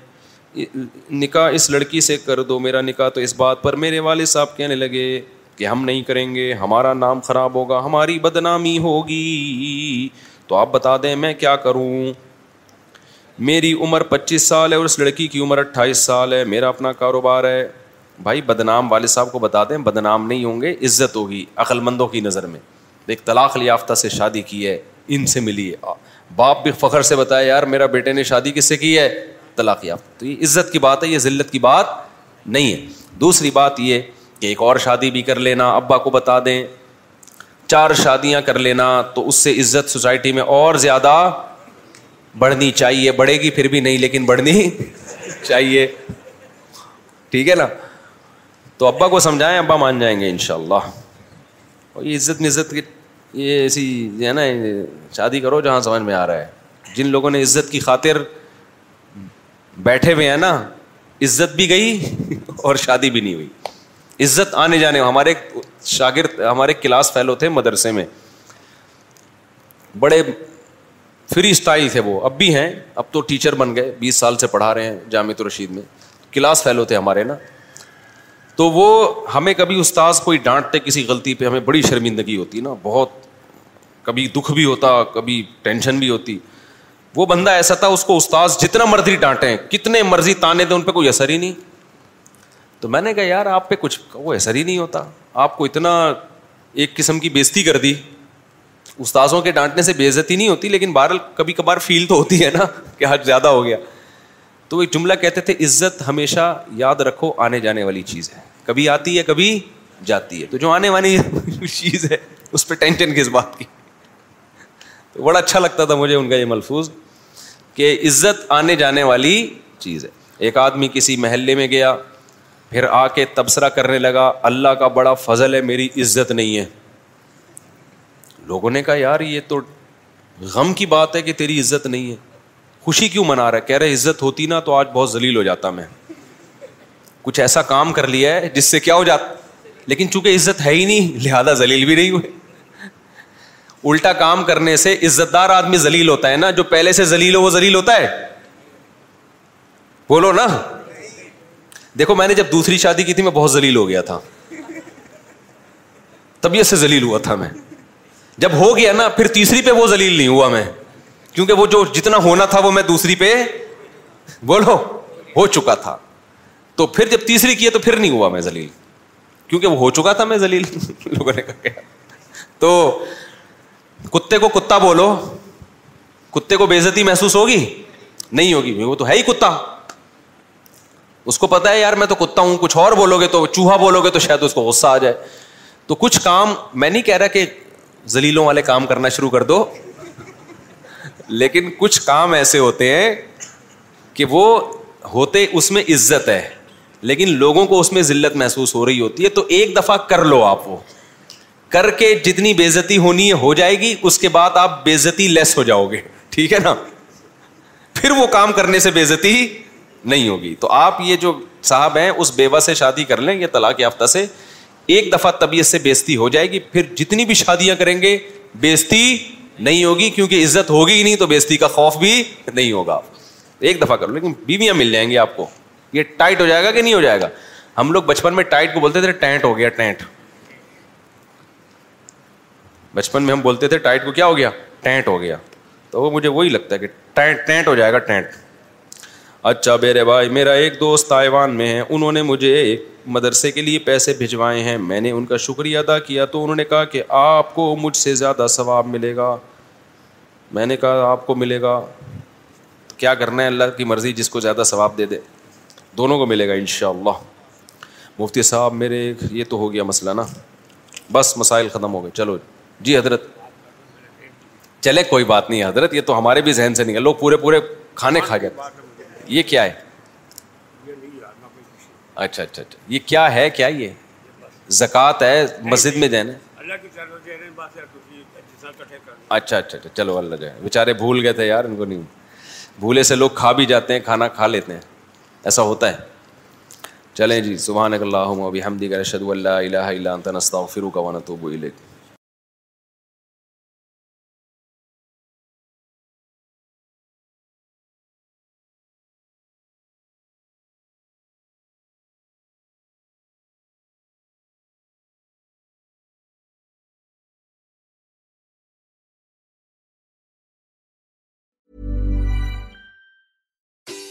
نکاح اس لڑکی سے کر دو میرا نکاح تو اس بات پر میرے والد صاحب کہنے لگے کہ ہم نہیں کریں گے ہمارا نام خراب ہوگا ہماری بدنامی ہوگی تو آپ بتا دیں میں کیا کروں میری عمر پچیس سال ہے اور اس لڑکی کی عمر اٹھائیس سال ہے میرا اپنا کاروبار ہے بھائی بدنام والد صاحب کو بتا دیں بدنام نہیں ہوں گے عزت ہوگی عقل مندوں کی نظر میں ایک طلاق یافتہ سے شادی کی ہے ان سے ملی ہے باپ بھی فخر سے بتایا یار میرا بیٹے نے شادی کس سے کی ہے طلاق یافتہ تو یہ عزت کی بات ہے یہ ذلت کی بات نہیں ہے دوسری بات یہ کہ ایک اور شادی بھی کر لینا ابا کو بتا دیں چار شادیاں کر لینا تو اس سے عزت سوسائٹی میں اور زیادہ بڑھنی چاہیے بڑھے گی پھر بھی نہیں لیکن بڑھنی چاہیے ٹھیک ہے نا تو ابا کو سمجھائیں ابا مان جائیں گے ان شاء اللہ اور یہ عزت نزت کی یہ ایسی ہے نا شادی کرو جہاں سمجھ میں آ رہا ہے جن لوگوں نے عزت کی خاطر بیٹھے ہوئے ہیں نا عزت بھی گئی اور شادی بھی نہیں ہوئی عزت آنے جانے ہمارے شاگرد ہمارے کلاس فیلو تھے مدرسے میں بڑے فری اسٹائل تھے وہ اب بھی ہیں اب تو ٹیچر بن گئے بیس سال سے پڑھا رہے ہیں جامع رشید میں کلاس فیلو تھے ہمارے نا تو وہ ہمیں کبھی استاذ کوئی ڈانٹتے کسی غلطی پہ ہمیں بڑی شرمندگی ہوتی نا بہت کبھی دکھ بھی ہوتا کبھی ٹینشن بھی ہوتی وہ بندہ ایسا تھا اس کو استاذ جتنا مرضی ڈانٹیں کتنے مرضی تانے دیں ان پہ کوئی اثر ہی نہیں تو میں نے کہا یار آپ پہ کچھ وہ اثر ہی نہیں ہوتا آپ کو اتنا ایک قسم کی بےزتی کر دی استاذوں کے ڈانٹنے سے بےزتی نہیں ہوتی لیکن بہرحال کبھی کبھار فیل تو ہوتی ہے نا کہ آج زیادہ ہو گیا تو ایک جملہ کہتے تھے عزت ہمیشہ یاد رکھو آنے جانے والی چیز ہے کبھی آتی ہے کبھی جاتی ہے تو جو آنے والی چیز ہے اس پہ ٹینشن کس بات کی تو بڑا اچھا لگتا تھا مجھے ان کا یہ ملفوظ کہ عزت آنے جانے والی چیز ہے ایک آدمی کسی محلے میں گیا پھر آ کے تبصرہ کرنے لگا اللہ کا بڑا فضل ہے میری عزت نہیں ہے لوگوں نے کہا یار یہ تو غم کی بات ہے کہ تیری عزت نہیں ہے خوشی کیوں منا رہا ہے کہہ رہے عزت ہوتی نا تو آج بہت ذلیل ہو جاتا میں کچھ ایسا کام کر لیا ہے جس سے کیا ہو جاتا لیکن چونکہ عزت ہے ہی نہیں لہذا ذلیل بھی نہیں ہوئے الٹا کام کرنے سے عزت دار آدمی ذلیل ہوتا ہے نا جو پہلے سے ذلیل ہو وہ ذلیل ہوتا ہے بولو نا دیکھو میں نے جب دوسری شادی کی تھی میں بہت ذلیل ہو گیا تھا طبیعت سے ذلیل ہوا تھا میں جب ہو گیا نا پھر تیسری پہ وہ ذلیل نہیں ہوا میں کیونکہ وہ جو جتنا ہونا تھا وہ میں دوسری پہ بولو ہو چکا تھا تو پھر جب تیسری کی ہے تو پھر نہیں ہوا میں ذلیل کیونکہ وہ ہو چکا تھا میں لوگوں نے کہا تو کتے کتے کو کو کتا بولو بےزتی محسوس ہوگی ہوگی نہیں وہ تو ہے ہی کتا اس کو پتا ہے یار میں تو کتا ہوں کچھ اور بولو گے تو چوہا بولو گے تو شاید اس کو غصہ آ جائے تو کچھ کام میں نہیں کہہ رہا کہ زلیلوں والے کام کرنا شروع کر دو لیکن کچھ کام ایسے ہوتے ہیں کہ وہ ہوتے اس میں عزت ہے لیکن لوگوں کو اس میں ذلت محسوس ہو رہی ہوتی ہے تو ایک دفعہ کر لو آپ وہ کر کے جتنی بےزتی ہونی ہے ہو جائے گی اس کے بعد آپ بےزتی لیس ہو جاؤ گے ٹھیک ہے نا پھر وہ کام کرنے سے بےزتی نہیں ہوگی تو آپ یہ جو صاحب ہیں اس بیوہ سے شادی کر لیں یہ طلاق یافتہ سے ایک دفعہ طبیعت سے بےزتی ہو جائے گی پھر جتنی بھی شادیاں کریں گے بےزتی نہیں ہوگی کیونکہ عزت ہوگی ہی نہیں تو بےزتی کا خوف بھی نہیں ہوگا ایک دفعہ کر لو لیکن بیویاں مل جائیں گی آپ کو یہ ٹائٹ ہو جائے گا کہ نہیں ہو جائے گا ہم لوگ بچپن میں ٹائٹ کو بولتے تھے ٹینٹ ہو گیا ٹینٹ بچپن میں ہم بولتے تھے ٹائٹ کو کیا ہو گیا ٹینٹ ہو گیا تو مجھے وہی لگتا ہے کہ ٹینٹ ٹینٹ ٹینٹ ہو جائے گا اچھا میرے بھائی میرا ایک دوست تائیوان میں ہے انہوں نے مجھے مدرسے کے لیے پیسے بھجوائے ہیں میں نے ان کا شکریہ ادا کیا تو انہوں نے کہا کہ آپ کو مجھ سے زیادہ ثواب ملے گا میں نے کہا آپ کو ملے گا کیا کرنا ہے اللہ کی مرضی جس کو زیادہ ثواب دے دے دونوں کو ملے گا ان شاء اللہ مفتی صاحب میرے یہ تو ہو گیا مسئلہ نا بس مسائل ختم ہو گئے چلو جی حضرت چلے کوئی بات نہیں حضرت یہ تو ہمارے بھی ذہن سے نہیں ہے لوگ پورے پورے کھانے کھا گئے یہ کیا ہے اچھا اچھا اچھا یہ کیا ہے کیا یہ زکوٰۃ ہے مسجد میں جائیں اچھا اچھا اچھا چلو اللہ جائے بیچارے بھول گئے تھے یار ان کو نہیں بھولے سے لوگ کھا بھی جاتے ہیں کھانا کھا لیتے ہیں ایسا ہوتا ہے چلیں جی سبحان اللہ ابھی ہمدی کا شدو اللہ الہ الا انت نستغفرک و نتوب الیک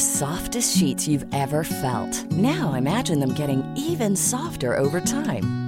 Softs cheese felt no amazing even softer over time